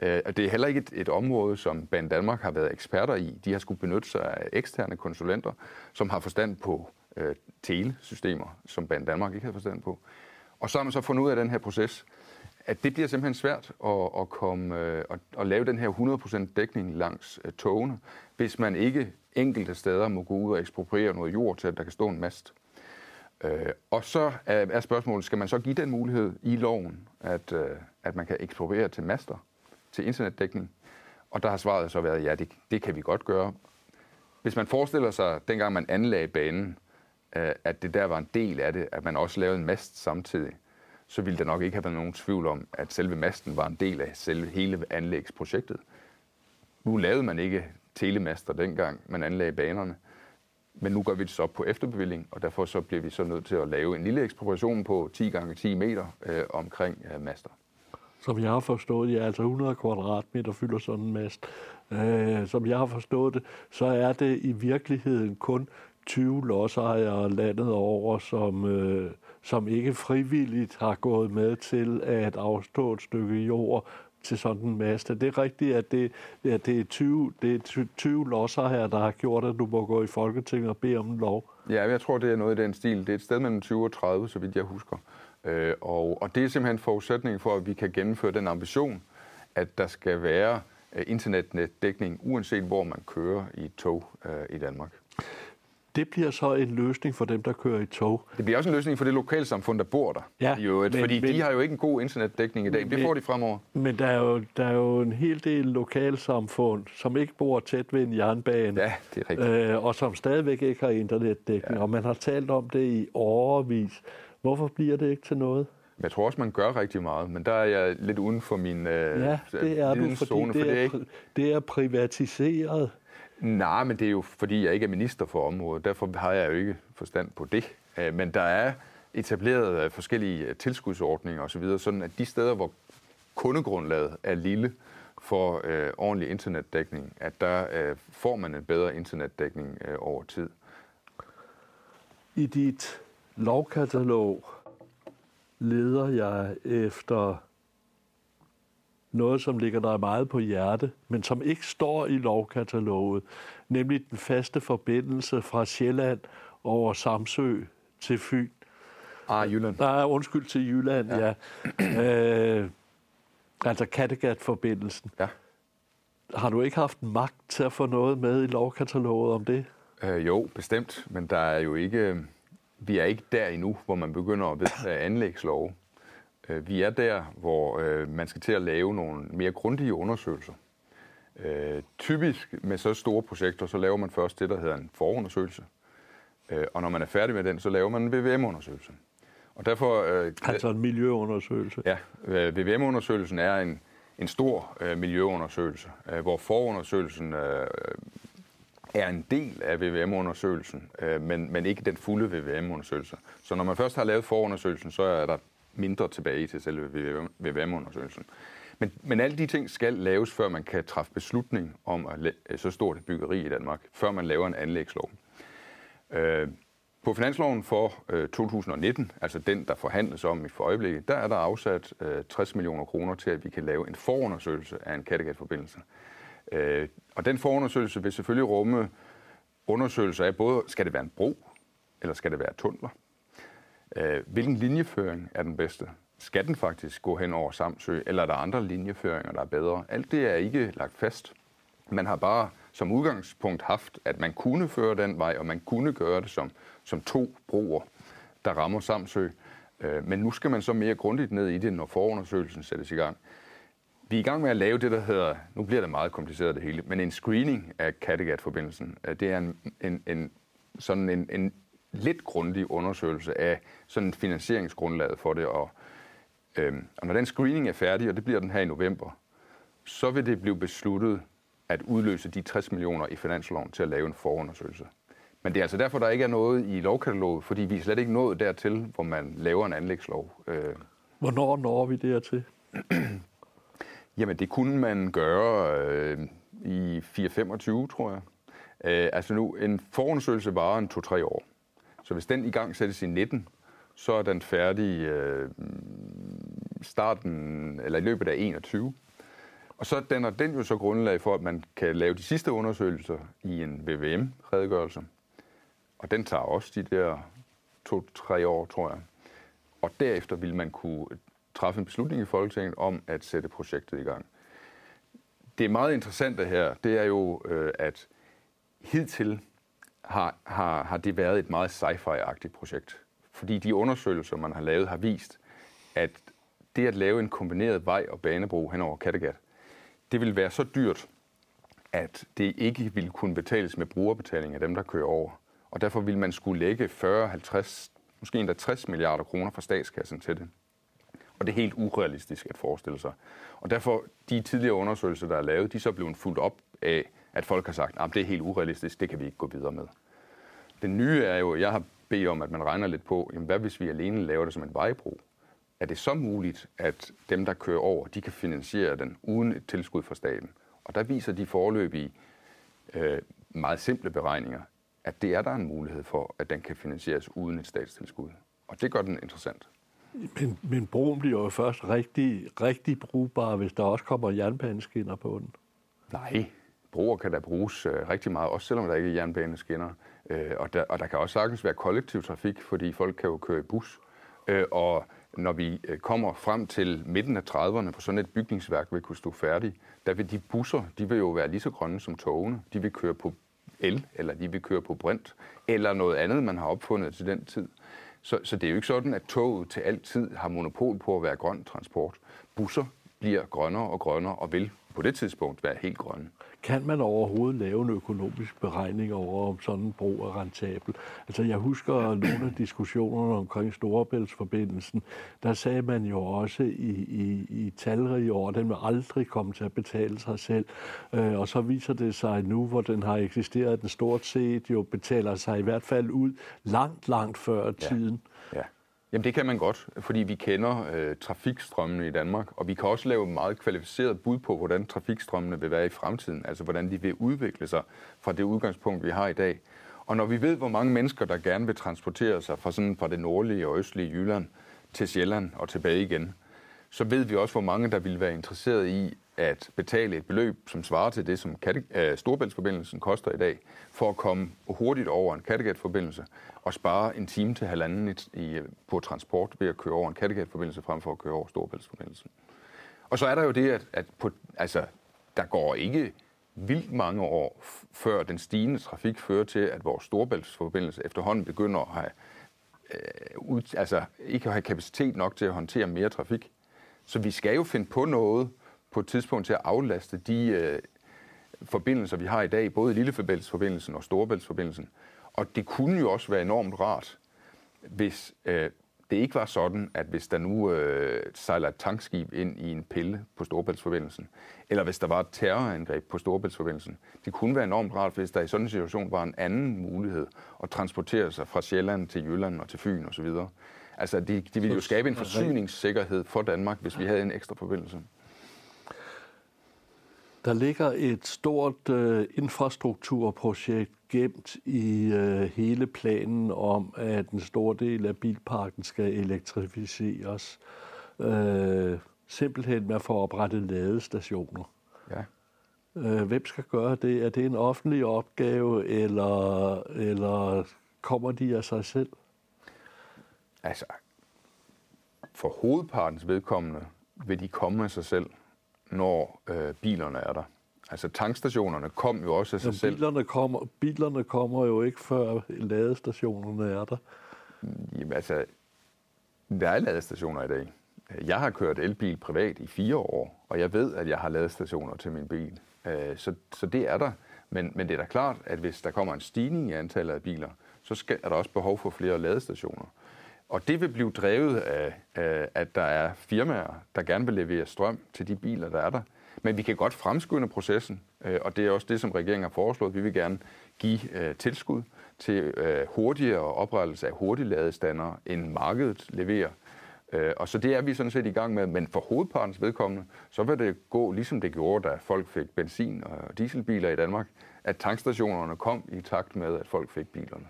Øh, det er heller ikke et, et område, som Ban Danmark har været eksperter i. De har skulle benytte sig af eksterne konsulenter, som har forstand på øh, telesystemer, som Ban Danmark ikke har forstand på. Og så har man så fundet ud af den her proces, at det bliver simpelthen svært at, at, komme, øh, at, at lave den her 100% dækning langs øh, togene, hvis man ikke enkelte steder må gå ud og ekspropriere noget jord til, at der kan stå en mast. Øh, og så er, er spørgsmålet, skal man så give den mulighed i loven, at, øh, at man kan ekspropriere til master, til internetdækning? Og der har svaret så været, ja, det, det kan vi godt gøre. Hvis man forestiller sig, dengang man anlagde banen, øh, at det der var en del af det, at man også lavede en mast samtidig, så ville der nok ikke have været nogen tvivl om, at selve masten var en del af selve hele anlægsprojektet. Nu lavede man ikke telemaster dengang, man anlagde banerne, men nu gør vi det så på efterbevilling, og derfor så bliver vi så nødt til at lave en lille ekspropriation på 10 gange 10 meter øh, omkring øh, master. Som jeg har forstået, ja, altså 100 kvadratmeter fylder sådan en mast. Øh, som jeg har forstået det, så er det i virkeligheden kun 20 lodsejere landet over, som, øh, som ikke frivilligt har gået med til at afstå et stykke jord til sådan en masse. Det er rigtigt, at det, at det er 20, det er 20 losser her, der har gjort, at du må gå i Folketinget og bede om en lov. Ja, jeg tror, det er noget i den stil. Det er et sted mellem 20 og 30, så vidt jeg husker. Øh, og, og det er simpelthen forudsætning for, at vi kan gennemføre den ambition, at der skal være øh, internetdækning, uanset hvor man kører i et tog øh, i Danmark det bliver så en løsning for dem, der kører i tog. Det bliver også en løsning for det lokalsamfund, der bor der. Ja, jo, men, fordi men, de har jo ikke en god internetdækning i dag. Det får de fremover. Men der er, jo, der er jo en hel del lokalsamfund, som ikke bor tæt ved en jernbane. Ja, det er rigtigt. Øh, og som stadigvæk ikke har internetdækning. Ja. Og man har talt om det i årevis. Hvorfor bliver det ikke til noget? Jeg tror også, man gør rigtig meget, men der er jeg lidt uden for min øh, Ja, det er du, fordi zone, det, for det, er, ikke... det er privatiseret. Nej, men det er jo fordi, jeg ikke er minister for området. Derfor har jeg jo ikke forstand på det. Øh, men der er etableret øh, forskellige øh, tilskudsordninger osv., sådan at de steder, hvor kundegrundlaget er lille for øh, ordentlig internetdækning, at der øh, får man en bedre internetdækning øh, over tid. I dit lovkatalog leder jeg efter noget, som ligger der meget på hjerte, men som ikke står i lovkataloget, nemlig den faste forbindelse fra Sjælland over Samsø til Fyn. Ah, Jylland. Nej, undskyld til Jylland, ja. ja. Øh, altså Kattegat-forbindelsen. Ja. Har du ikke haft magt til at få noget med i lovkataloget om det? Øh, jo, bestemt, men der er jo ikke, vi er ikke der endnu, hvor man begynder at vedtage anlægslov. Øh, vi er der, hvor øh, man skal til at lave nogle mere grundige undersøgelser. Øh, typisk med så store projekter, så laver man først det, der hedder en forundersøgelse. og når man er færdig med den, så laver man en VVM-undersøgelse. Og derfor, altså en miljøundersøgelse? Ja, VVM-undersøgelsen er en, en stor miljøundersøgelse, hvor forundersøgelsen er en del af VVM-undersøgelsen, øh, men, men ikke den fulde VVM-undersøgelse. Så når man først har lavet forundersøgelsen, så er der mindre tilbage til selve VVM-undersøgelsen. Men, men alle de ting skal laves, før man kan træffe beslutning om at øh, så stort et byggeri i Danmark, før man laver en anlægslov. Øh, på finansloven for øh, 2019, altså den, der forhandles om i for øjeblikket, der er der afsat øh, 60 millioner kroner til, at vi kan lave en forundersøgelse af en Kattegat-forbindelse. Øh, Øh, og den forundersøgelse vil selvfølgelig rumme undersøgelser af både, skal det være en bro, eller skal det være tunneler? Øh, hvilken linjeføring er den bedste? Skal den faktisk gå hen over Samsø, eller er der andre linjeføringer, der er bedre? Alt det er ikke lagt fast. Man har bare som udgangspunkt haft, at man kunne føre den vej, og man kunne gøre det som, som to broer, der rammer Samsø. Øh, men nu skal man så mere grundigt ned i det, når forundersøgelsen sættes i gang. Vi er i gang med at lave det, der hedder, nu bliver det meget kompliceret det hele, men en screening af Kattegat-forbindelsen. Det er en, en, en, sådan en, en lidt grundig undersøgelse af sådan finansieringsgrundlaget for det. Og, øhm, og når den screening er færdig, og det bliver den her i november, så vil det blive besluttet at udløse de 60 millioner i finansloven til at lave en forundersøgelse. Men det er altså derfor, der ikke er noget i lovkataloget, fordi vi er slet ikke nået dertil, hvor man laver en anlægslov. Øh. Hvornår når vi dertil? Jamen, det kunne man gøre øh, i 4-25, tror jeg. Øh, altså nu, en forundersøgelse varer en 2-3 år. Så hvis den i gang sættes i 19, så er den færdig øh, starten, eller i løbet af 21. Og så danner den jo så grundlag for, at man kan lave de sidste undersøgelser i en VVM-redegørelse. Og den tager også de der to-tre år, tror jeg. Og derefter vil man kunne træffe en beslutning i Folketinget om at sætte projektet i gang. Det er meget interessante her, det er jo, øh, at hidtil har, har, har det været et meget sci-fi-agtigt projekt. Fordi de undersøgelser, man har lavet, har vist, at det at lave en kombineret vej- og banebro hen over Kattegat, det vil være så dyrt, at det ikke vil kunne betales med brugerbetaling af dem, der kører over. Og derfor vil man skulle lægge 40, 50, måske endda 60 milliarder kroner fra statskassen til det. Og det er helt urealistisk at forestille sig. Og derfor, de tidligere undersøgelser, der er lavet, de er så blevet fuldt op af, at folk har sagt, at det er helt urealistisk, det kan vi ikke gå videre med. Den nye er jo, jeg har bedt om, at man regner lidt på, jamen hvad hvis vi alene laver det som en vejbro? Er det så muligt, at dem, der kører over, de kan finansiere den uden et tilskud fra staten? Og der viser de forløbige øh, meget simple beregninger, at det er der en mulighed for, at den kan finansieres uden et statstilskud. Og det gør den interessant. Men, men broen bliver jo først rigtig, rigtig brugbar, hvis der også kommer jernbaneskinner på den. Nej, broer kan da bruges øh, rigtig meget, også selvom der ikke er jernbaneskinner. Øh, og, der, og der kan også sagtens være kollektiv trafik, fordi folk kan jo køre i bus. Øh, og når vi øh, kommer frem til midten af 30'erne, på sådan et bygningsværk vil kunne stå færdigt, der vil de busser, de vil jo være lige så grønne som togene. De vil køre på el, eller de vil køre på brint, eller noget andet, man har opfundet til den tid. Så, så det er jo ikke sådan, at toget til altid har monopol på at være grøn transport. Busser bliver grønnere og grønnere og vil på det tidspunkt være helt grønne. Kan man overhovedet lave en økonomisk beregning over, om sådan en bro er rentabel? Altså, jeg husker nogle af diskussionerne omkring Storebæltsforbindelsen. Der sagde man jo også i, i, i talrige år, at den vil aldrig komme til at betale sig selv. Øh, og så viser det sig nu, hvor den har eksisteret, den stort set jo betaler sig i hvert fald ud langt, langt før ja. tiden. Ja. Jamen det kan man godt, fordi vi kender øh, trafikstrømmene i Danmark, og vi kan også lave meget kvalificeret bud på, hvordan trafikstrømmene vil være i fremtiden, altså hvordan de vil udvikle sig fra det udgangspunkt, vi har i dag. Og når vi ved, hvor mange mennesker, der gerne vil transportere sig fra, sådan, fra det nordlige og østlige Jylland til Sjælland og tilbage igen, så ved vi også, hvor mange, der vil være interesseret i at betale et beløb, som svarer til det, som øh, Storbæltsforbindelsen koster i dag, for at komme hurtigt over en Kattegat-forbindelse og spare en time til halvanden i, øh, på transport ved at køre over en Kattegat-forbindelse frem for at køre over Storbæltsforbindelsen. Og så er der jo det, at, at på, altså, der går ikke vildt mange år, før den stigende trafik fører til, at vores Storbæltsforbindelse efterhånden begynder at have, øh, ud, altså, ikke at have kapacitet nok til at håndtere mere trafik. Så vi skal jo finde på noget på et tidspunkt til at aflaste de øh, forbindelser, vi har i dag, både Lillebæltsforbindelsen og Storebæltsforbindelsen. Og det kunne jo også være enormt rart, hvis øh, det ikke var sådan, at hvis der nu øh, sejler et tankskib ind i en pille på Storebæltsforbindelsen, eller hvis der var et terrorangreb på Storebæltsforbindelsen, det kunne være enormt rart, hvis der i sådan en situation var en anden mulighed at transportere sig fra Sjælland til Jylland og til Fyn osv. Altså, de, de ville jo skabe en forsyningssikkerhed for Danmark, hvis vi havde en ekstra forbindelse. Der ligger et stort øh, infrastrukturprojekt gemt i øh, hele planen om, at en stor del af bilparken skal elektrificeres. Øh, simpelthen med at få oprettet ladestationer. Ja. Øh, hvem skal gøre det? Er det en offentlig opgave, eller, eller kommer de af sig selv? Altså, for hovedpartens vedkommende vil de komme af sig selv når øh, bilerne er der. Altså tankstationerne kom jo også af sig selv. Bilerne kommer, bilerne kommer jo ikke før ladestationerne er der. Jamen altså, der er ladestationer i dag. Jeg har kørt elbil privat i fire år, og jeg ved, at jeg har ladestationer til min bil. Øh, så, så det er der. Men, men det er da klart, at hvis der kommer en stigning i antallet af biler, så skal, er der også behov for flere ladestationer. Og det vil blive drevet af, at der er firmaer, der gerne vil levere strøm til de biler, der er der. Men vi kan godt fremskynde processen, øh, og det er også det, som regeringen har foreslået. Vi vil gerne give øh, tilskud til øh, hurtigere oprettelse af hurtigladestandere, end markedet leverer. Og så det er vi sådan set i gang med, men for hovedpartens vedkommende, så vil det gå ligesom det gjorde, da folk fik benzin- og dieselbiler i Danmark, at tankstationerne kom i takt med, at folk fik bilerne.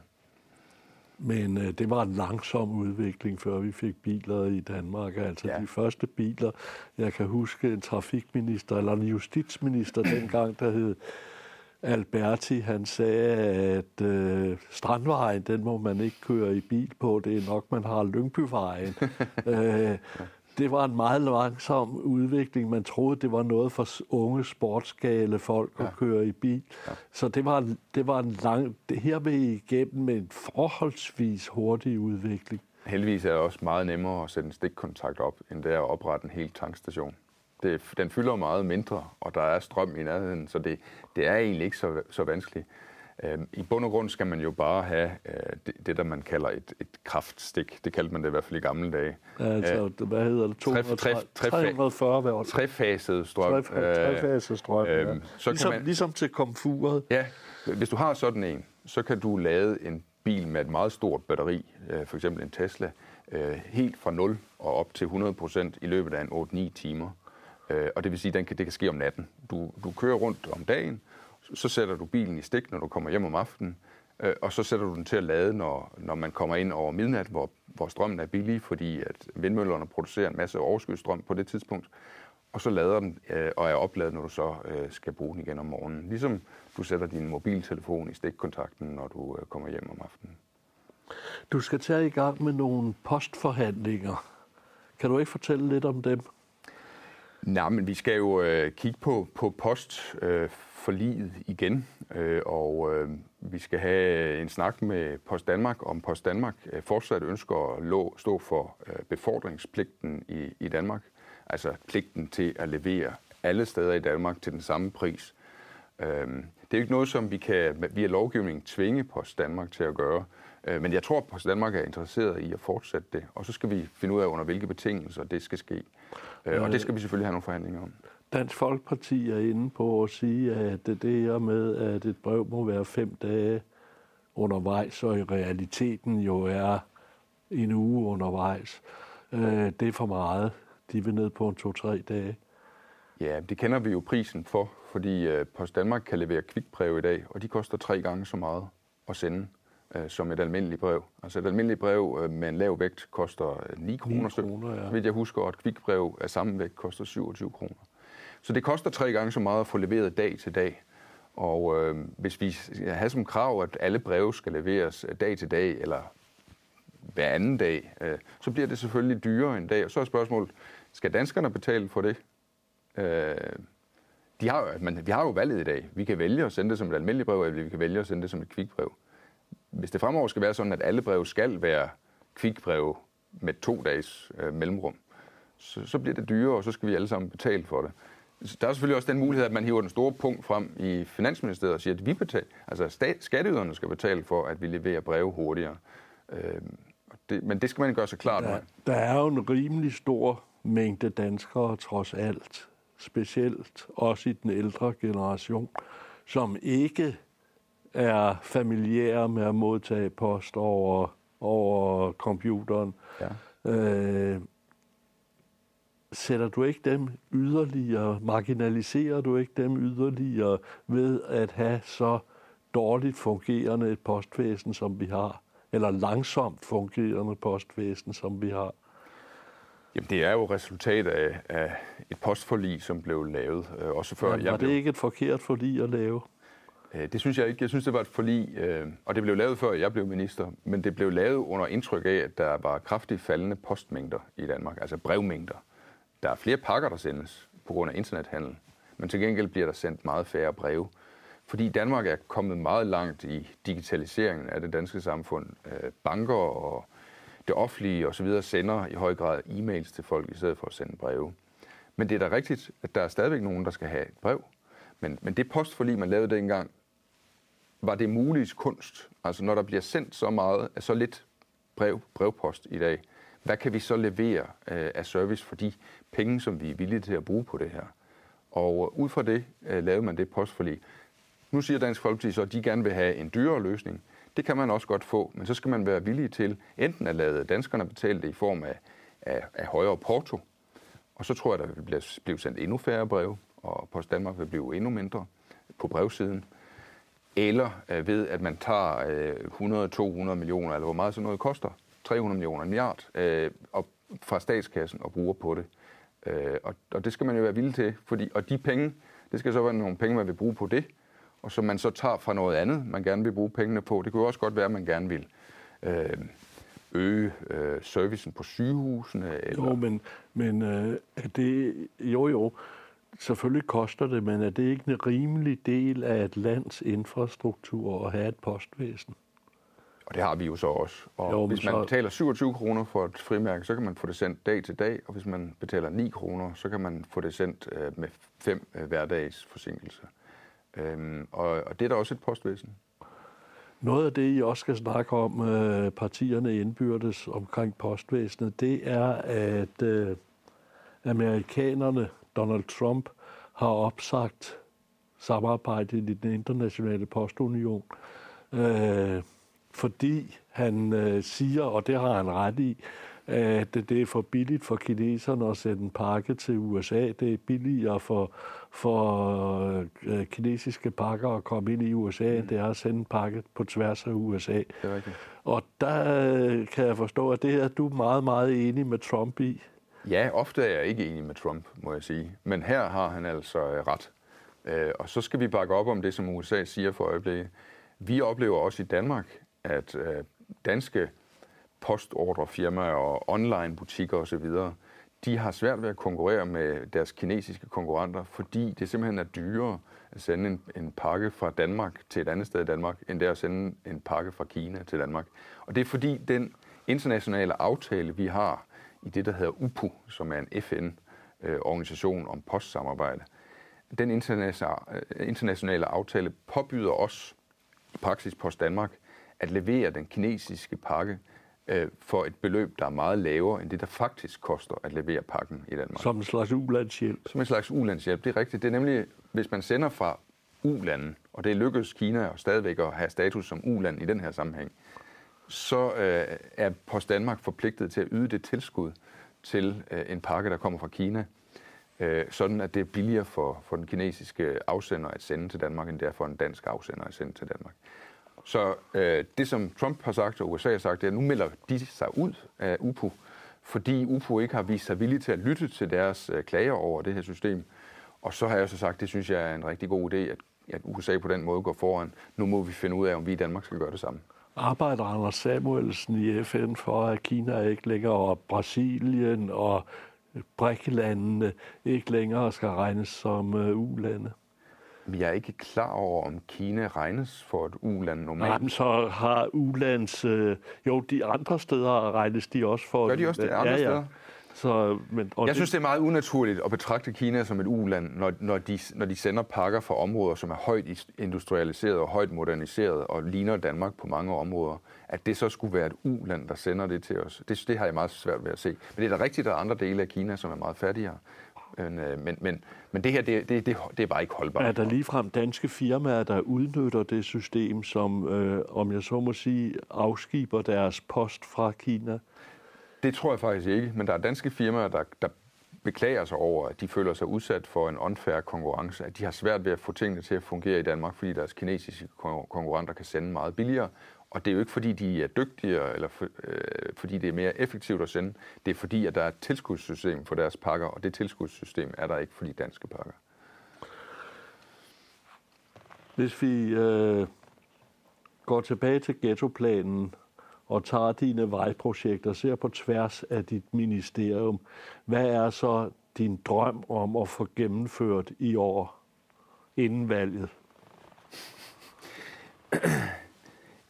Men øh, det var en langsom udvikling, før vi fik biler i Danmark. Altså ja. de første biler, jeg kan huske en trafikminister eller en justitsminister dengang, der hed Alberti, han sagde, at øh, Strandvejen, den må man ikke køre i bil på, det er nok, man har Lyngbyvejen. øh, det var en meget langsom udvikling. Man troede, det var noget for unge sportsgale folk ja. at køre i bil. Ja. Så det var, det var en lang... Det her vil igennem med en forholdsvis hurtig udvikling. Heldigvis er det også meget nemmere at sætte en stikkontakt op, end det er at oprette en hel tankstation. Det, den fylder meget mindre, og der er strøm i nærheden, så det, det er egentlig ikke så, så vanskeligt. Øh, I bund og grund skal man jo bare have øh, det, det, der man kalder et, et kraftstik. Det kaldte man det i hvert fald i gamle dage. Altså, øh, hvad hedder det? 230, 340 watt. Trefaset strøm. Trefaset strøm, øh, ja. så ligesom, man, ligesom til komfuret. Ja, hvis du har sådan en, så kan du lade en bil med et meget stort batteri, øh, for eksempel en Tesla, øh, helt fra 0 og op til 100 procent i løbet af en 8-9 timer. Øh, og det vil sige, at det kan ske om natten. Du, du kører rundt om dagen, så sætter du bilen i stik, når du kommer hjem om aftenen, øh, og så sætter du den til at lade, når, når man kommer ind over midnat, hvor, hvor strømmen er billig, fordi at vindmøllerne producerer en masse overskudsstrøm på det tidspunkt, og så lader den øh, og er opladet, når du så øh, skal bruge den igen om morgenen. Ligesom du sætter din mobiltelefon i stikkontakten, når du øh, kommer hjem om aftenen. Du skal tage i gang med nogle postforhandlinger. Kan du ikke fortælle lidt om dem? Nej, men vi skal jo øh, kigge på, på post øh, forliget igen, øh, og øh, vi skal have en snak med Post Danmark, om Post Danmark øh, fortsat ønsker at lå, stå for øh, befordringspligten i, i Danmark, altså pligten til at levere alle steder i Danmark til den samme pris. Øh, det er ikke noget, som vi kan via lovgivning tvinge Post Danmark til at gøre, øh, men jeg tror, at Post Danmark er interesseret i at fortsætte det, og så skal vi finde ud af, under hvilke betingelser det skal ske. Øh, og det skal vi selvfølgelig have nogle forhandlinger om. Dansk Folkeparti er inde på at sige, at det her med, at et brev må være fem dage undervejs, og i realiteten jo er en uge undervejs, øh, det er for meget. De vil ned på en to-tre dage. Ja, det kender vi jo prisen for, fordi øh, Post Danmark kan levere kvikbrev i dag, og de koster tre gange så meget at sende øh, som et almindeligt brev. Altså et almindeligt brev øh, med en lav vægt koster 9 kroner, 9 kroner ja. Hvis jeg husker, at et kvikbrev af samme vægt koster 27 kroner. Så det koster tre gange så meget at få leveret dag til dag. Og øh, hvis vi har som krav, at alle breve skal leveres øh, dag til dag, eller hver anden dag, øh, så bliver det selvfølgelig dyrere en dag. Og så er spørgsmålet, skal danskerne betale for det? Øh, de har, men vi har jo valget i dag. Vi kan vælge at sende det som et almindeligt brev, eller vi kan vælge at sende det som et kvikbrev. Hvis det fremover skal være sådan, at alle breve skal være kvikbreve med to dages øh, mellemrum, så, så bliver det dyrere, og så skal vi alle sammen betale for det. Der er selvfølgelig også den mulighed, at man hiver den store punkt frem i Finansministeriet og siger, at vi betaler, altså stat, skatteyderne skal betale for, at vi leverer breve hurtigere. Øh, Det, men det skal man gøre sig klart der, med. der er jo en rimelig stor mængde danskere trods alt, specielt også i den ældre generation, som ikke er familiære med at modtage post over, over computeren. Ja. Øh, sætter du ikke dem yderligere, marginaliserer du ikke dem yderligere ved at have så dårligt fungerende et postvæsen, som vi har, eller langsomt fungerende postvæsen, som vi har? Jamen, det er jo resultat af, af et postforlig, som blev lavet, øh, også før Men jeg var blev... det ikke et forkert forlig at lave? Øh, Det synes jeg ikke. Jeg synes, det var et forlig, øh, og det blev lavet før jeg blev minister, men det blev lavet under indtryk af, at der var kraftigt faldende postmængder i Danmark, altså brevmængder. Der er flere pakker, der sendes på grund af internethandel, men til gengæld bliver der sendt meget færre breve. Fordi Danmark er kommet meget langt i digitaliseringen af det danske samfund. Øh, banker og det offentlige osv. sender i høj grad e-mails til folk, i stedet for at sende breve. Men det er da rigtigt, at der er stadigvæk nogen, der skal have et brev. Men, men det postforlig, man lavede dengang, var det muligt kunst. Altså når der bliver sendt så meget af så lidt brev, brevpost i dag, hvad kan vi så levere øh, af service for de penge, som vi er villige til at bruge på det her? Og øh, ud fra det øh, lavede man det postforlig. Nu siger Dansk Folkeparti så, at de gerne vil have en dyrere løsning. Det kan man også godt få, men så skal man være villig til enten at lade danskerne betale det i form af, af, af højere porto, og så tror jeg, der vil blive, blive sendt endnu færre breve, og Post Danmark vil blive endnu mindre på brevsiden. Eller øh, ved, at man tager øh, 100-200 millioner, eller hvor meget sådan noget koster, 300 millioner, en milliard, øh, op fra statskassen og bruger på det. Øh, og, og det skal man jo være villig til, fordi, og de penge, det skal så være nogle penge, man vil bruge på det, og som man så tager fra noget andet, man gerne vil bruge pengene på. Det kunne jo også godt være, at man gerne vil øh, øge øh, servicen på sygehusene. Eller... Jo, men, men øh, er det, jo jo, selvfølgelig koster det, men er det ikke en rimelig del af et lands infrastruktur at have et postvæsen? Og det har vi jo så også. Og Jo, hvis man så- betaler 27 kroner for et frimærke, så kan man få det sendt dag til dag, og hvis man betaler 9 kroner, så kan man få det sendt øh, med fem øh, hverdags forsinkelse. Øhm, og, og det er da også et postvæsen. Noget af det, I også skal snakke om, øh, partierne indbyrdes omkring postvæsenet, det er, at øh, amerikanerne, Donald Trump, har opsagt samarbejdet i den internationale postunion, øh, fordi han øh, siger, og det har han ret i, at det er for billigt for kineserne at sende en pakke til USA. Det er billigere for, for øh, kinesiske pakker at komme ind i USA, end det er at sende en pakke på tværs af USA. Det er. Og der øh, kan jeg forstå, at det her du er meget, meget enig med Trump i. Ja, ofte er jeg ikke enig med Trump, må jeg sige. Men her har han altså øh, ret. Øh, og så skal vi bakke op om det, som USA siger for øjeblikket. Vi oplever også i Danmark, at øh, danske postordrefirmaer og online butikker osv., de har svært ved at konkurrere med deres kinesiske konkurrenter, fordi det simpelthen er dyrere at sende en, en pakke fra Danmark til et andet sted i Danmark, end det er at sende en pakke fra Kina til Danmark. Og det er fordi den internationale aftale, vi har i det, der hedder UPU, som er en FN-organisation øh, om postsamarbejde, den internationale, øh, internationale aftale påbyder os, i praksis Post Danmark, at levere den kinesiske pakke øh, for et beløb, der er meget lavere end det, der faktisk koster at levere pakken i Danmark. Som en slags ulandshjælp. Som en slags ulandshjælp. Det er rigtigt. Det er nemlig, hvis man sender fra ulanden, og det lykkedes Kina og stadigvæk at have status som uland i den her sammenhæng, så øh, er Post Danmark forpligtet til at yde det tilskud til øh, en pakke, der kommer fra Kina, øh, sådan at det er billigere for, for den kinesiske afsender at sende til Danmark, end det er for en dansk afsender at sende til Danmark. Så øh, det, som Trump har sagt, og USA har sagt, det er, at nu melder de sig ud af UPU, fordi UPU ikke har vist sig villige til at lytte til deres øh, klager over det her system. Og så har jeg så sagt, det synes jeg er en rigtig god idé, at, at USA på den måde går foran. Nu må vi finde ud af, om vi i Danmark skal gøre det samme. Arbejder Anders Samuelsen i FN for, at Kina ikke længere, og Brasilien og brækkelandene ikke længere skal regnes som øh, ulande? Ulande? Vi er ikke klar over, om Kina regnes for et uland normalt. Nej, men så har ulands... Øh, jo, de andre steder regnes de også for... Gør de også det andre ja, ja. steder? Så, men, og jeg det... synes, det er meget unaturligt at betragte Kina som et uland, når, når, de, når de sender pakker fra områder, som er højt industrialiseret og højt moderniseret og ligner Danmark på mange områder. At det så skulle være et uland, der sender det til os, det, det har jeg meget svært ved at se. Men det er da rigtigt, at der er andre dele af Kina, som er meget fattigere. Men, øh, men, men, men det her, det, det, det, det er bare ikke holdbart. Er der ligefrem danske firmaer, der udnytter det system, som, øh, om jeg så må sige, afskiber deres post fra Kina? Det tror jeg faktisk ikke, men der er danske firmaer, der, der beklager sig over, at de føler sig udsat for en unfair konkurrence, at de har svært ved at få tingene til at fungere i Danmark, fordi deres kinesiske konkurrenter kan sende meget billigere. Og det er jo ikke, fordi de er dygtigere, eller for, øh, fordi det er mere effektivt at sende. Det er fordi, at der er et tilskudssystem for deres pakker, og det tilskudssystem er der ikke for de danske pakker. Hvis vi øh, går tilbage til ghettoplanen, og tager dine vejprojekter, ser på tværs af dit ministerium, hvad er så din drøm om at få gennemført i år inden valget?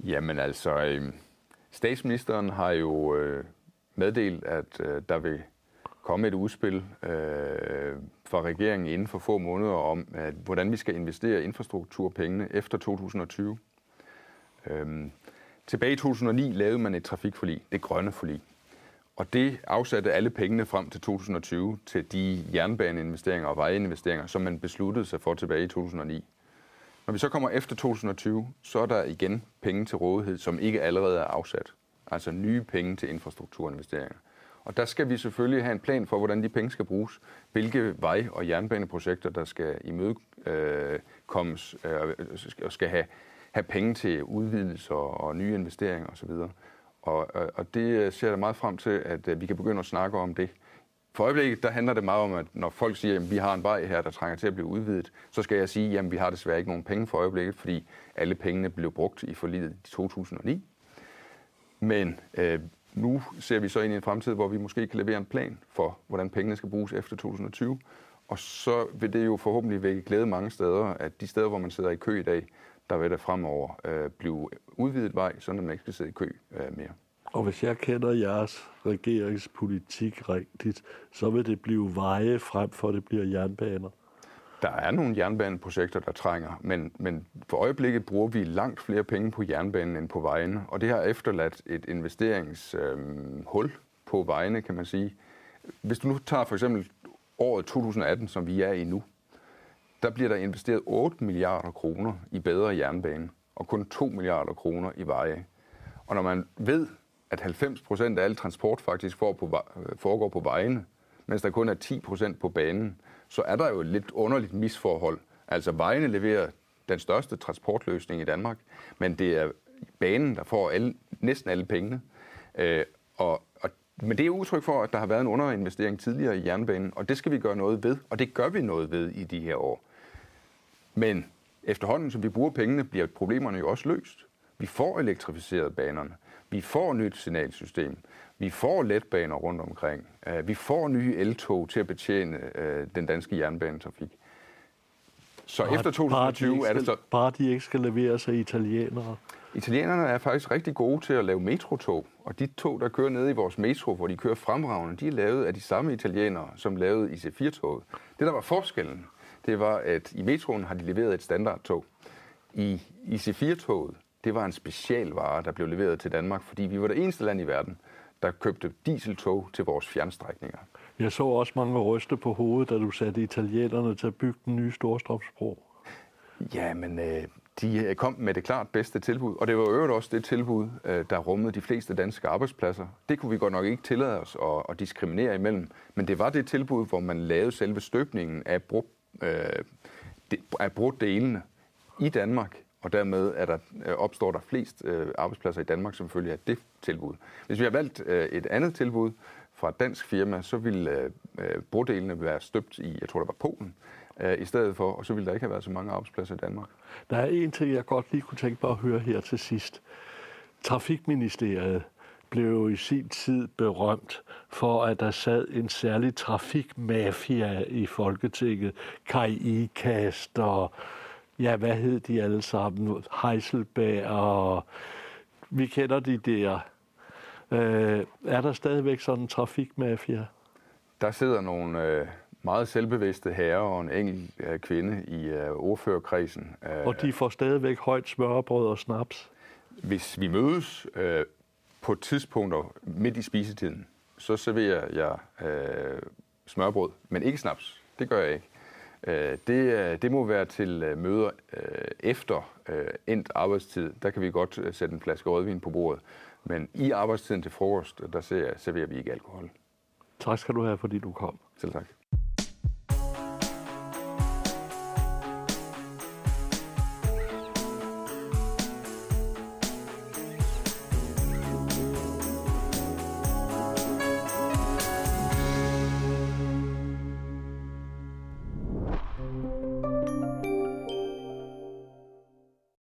Jamen altså, øh, statsministeren har jo øh, meddelt, at øh, der vil komme et udspil øh, fra regeringen inden for få måneder om, at, hvordan vi skal investere infrastrukturpengene efter 2020. Øhm, Tilbage i 2009 lavede man et trafikforlig, det grønne forlig. Og det afsatte alle pengene frem til 2020 til de jernbaneinvesteringer og vejinvesteringer, som man besluttede sig for tilbage i 2009. Når vi så kommer efter 2020, så er der igen penge til rådighed, som ikke allerede er afsat. Altså nye penge til infrastrukturinvesteringer. Og der skal vi selvfølgelig have en plan for, hvordan de penge skal bruges. Hvilke vej- og jernbaneprojekter, der skal imødekommes øh, øh, og skal have have penge til udvidelser og, og nye investeringer osv. Og, og, og det ser jeg meget frem til, at, at vi kan begynde at snakke om det. For øjeblikket, der handler det meget om, at når folk siger, at vi har en vej her, der trænger til at blive udvidet, så skal jeg sige, at vi har desværre ikke nogen penge for øjeblikket, fordi alle pengene blev brugt i forliget i 2009. Men øh, nu ser vi så ind i en fremtid, hvor vi måske kan levere en plan for, hvordan pengene skal bruges efter 2020. Og så vil det jo forhåbentlig vække glæde mange steder, at de steder, hvor man sidder i kø i dag, der vil der fremover øh, blive udvidet vej, så man ikke skal sidde i kø øh, mere. Og hvis jeg kender jeres regeringspolitik rigtigt, så vil det blive veje frem for, at det bliver jernbaner. Der er nogle jernbaneprojekter, der trænger, men, men for øjeblikket bruger vi langt flere penge på jernbanen end på vejene, og det har efterladt et investeringshul øhm, øh, på vejene, kan man sige. Hvis du nu tager for eksempel året 2018, som vi er i nu, der bliver der investeret 8 milliarder kroner i bedre jernbane, og kun 2 milliarder kroner i veje. Og når man ved, at 90 procent af al transport faktisk øh, foregår på vejene, mens der kun er 10 procent på banen, så er der jo et lidt underligt misforhold. Altså vejene leverer den største transportløsning i Danmark, men det er banen, der får alle, næsten alle pengene. Øh, og, og, men det er udtryk for, at der har været en underinvestering tidligere i jernbanen, og det skal vi gøre noget ved, og det gør vi noget ved i de her år. Men efterhånden, som vi bruger pengene, bliver problemerne jo også løst. Vi får elektrificeret banerne. Vi får nyt signalsystem. Vi får letbaner rundt omkring. Øh, vi får nye eltog til at betjene øh, den danske jernbanetrafik. Så bare, efter 2020 bare de er det så... Bare de ikke skal levere sig italienere. Italienerne er faktisk rigtig gode til at lave metrotog, og de tog, der kører nede i vores metro, hvor de kører fremragende, de er lavet af de samme italienere, som lavede IC4-toget. Det, der var forskellen, det var, at i metroen har de leveret et standardtog. I IC4-toget, det var en specialvare, der blev leveret til Danmark, fordi vi var det eneste land i verden, der købte dieseltog til vores fjernstrækninger. Jeg så også mange ryste på hovedet, da du satte italienerne til at bygge den nye Storstrømsbro. Ja, men øh, de kom med det klart bedste tilbud, og det var øvrigt også det tilbud, øh, der rummede de fleste danske arbejdspladser. Det kunne vi godt nok ikke tillade os at, at diskriminere imellem, men det var det tilbud, hvor man lavede selve støbningen af brugt øh, er brudt delene i Danmark, og dermed er der, øh, opstår der flest øh, arbejdspladser i Danmark som følge af det tilbud. Hvis vi har valgt øh, et andet tilbud fra et dansk firma, så ville øh, øh, brodelene være støbt i, jeg tror det var Polen, øh, i stedet for, og så ville der ikke have været så mange arbejdspladser i Danmark. Der er en ting, jeg godt lige kunne tænke mig at høre her til sidst. Trafikministeriet blev jo i sin tid berømt for, at der sad en særlig trafikmafia i Folketinget. Kai Ikast og, ja, hvad hed de alle sammen? Heiselberg og vi kender de der. Øh, er der stadigvæk sådan en trafikmafia? Der sidder nogle øh, meget selvbevidste herrer og en enkelt øh, kvinde i øh, ordførerkredsen. Øh, og de får stadigvæk højt smørbrød og snaps? Hvis vi mødes øh, på tidspunkter midt i spisetiden, så serverer jeg øh, smørbrød, men ikke snaps. Det gør jeg ikke. Øh, det, øh, det må være til øh, møder efter endt arbejdstid. Der kan vi godt sætte en flaske rødvin på bordet. Men i arbejdstiden til frokost, der serverer vi ikke alkohol. Tak skal du have, fordi du kom. Selv tak.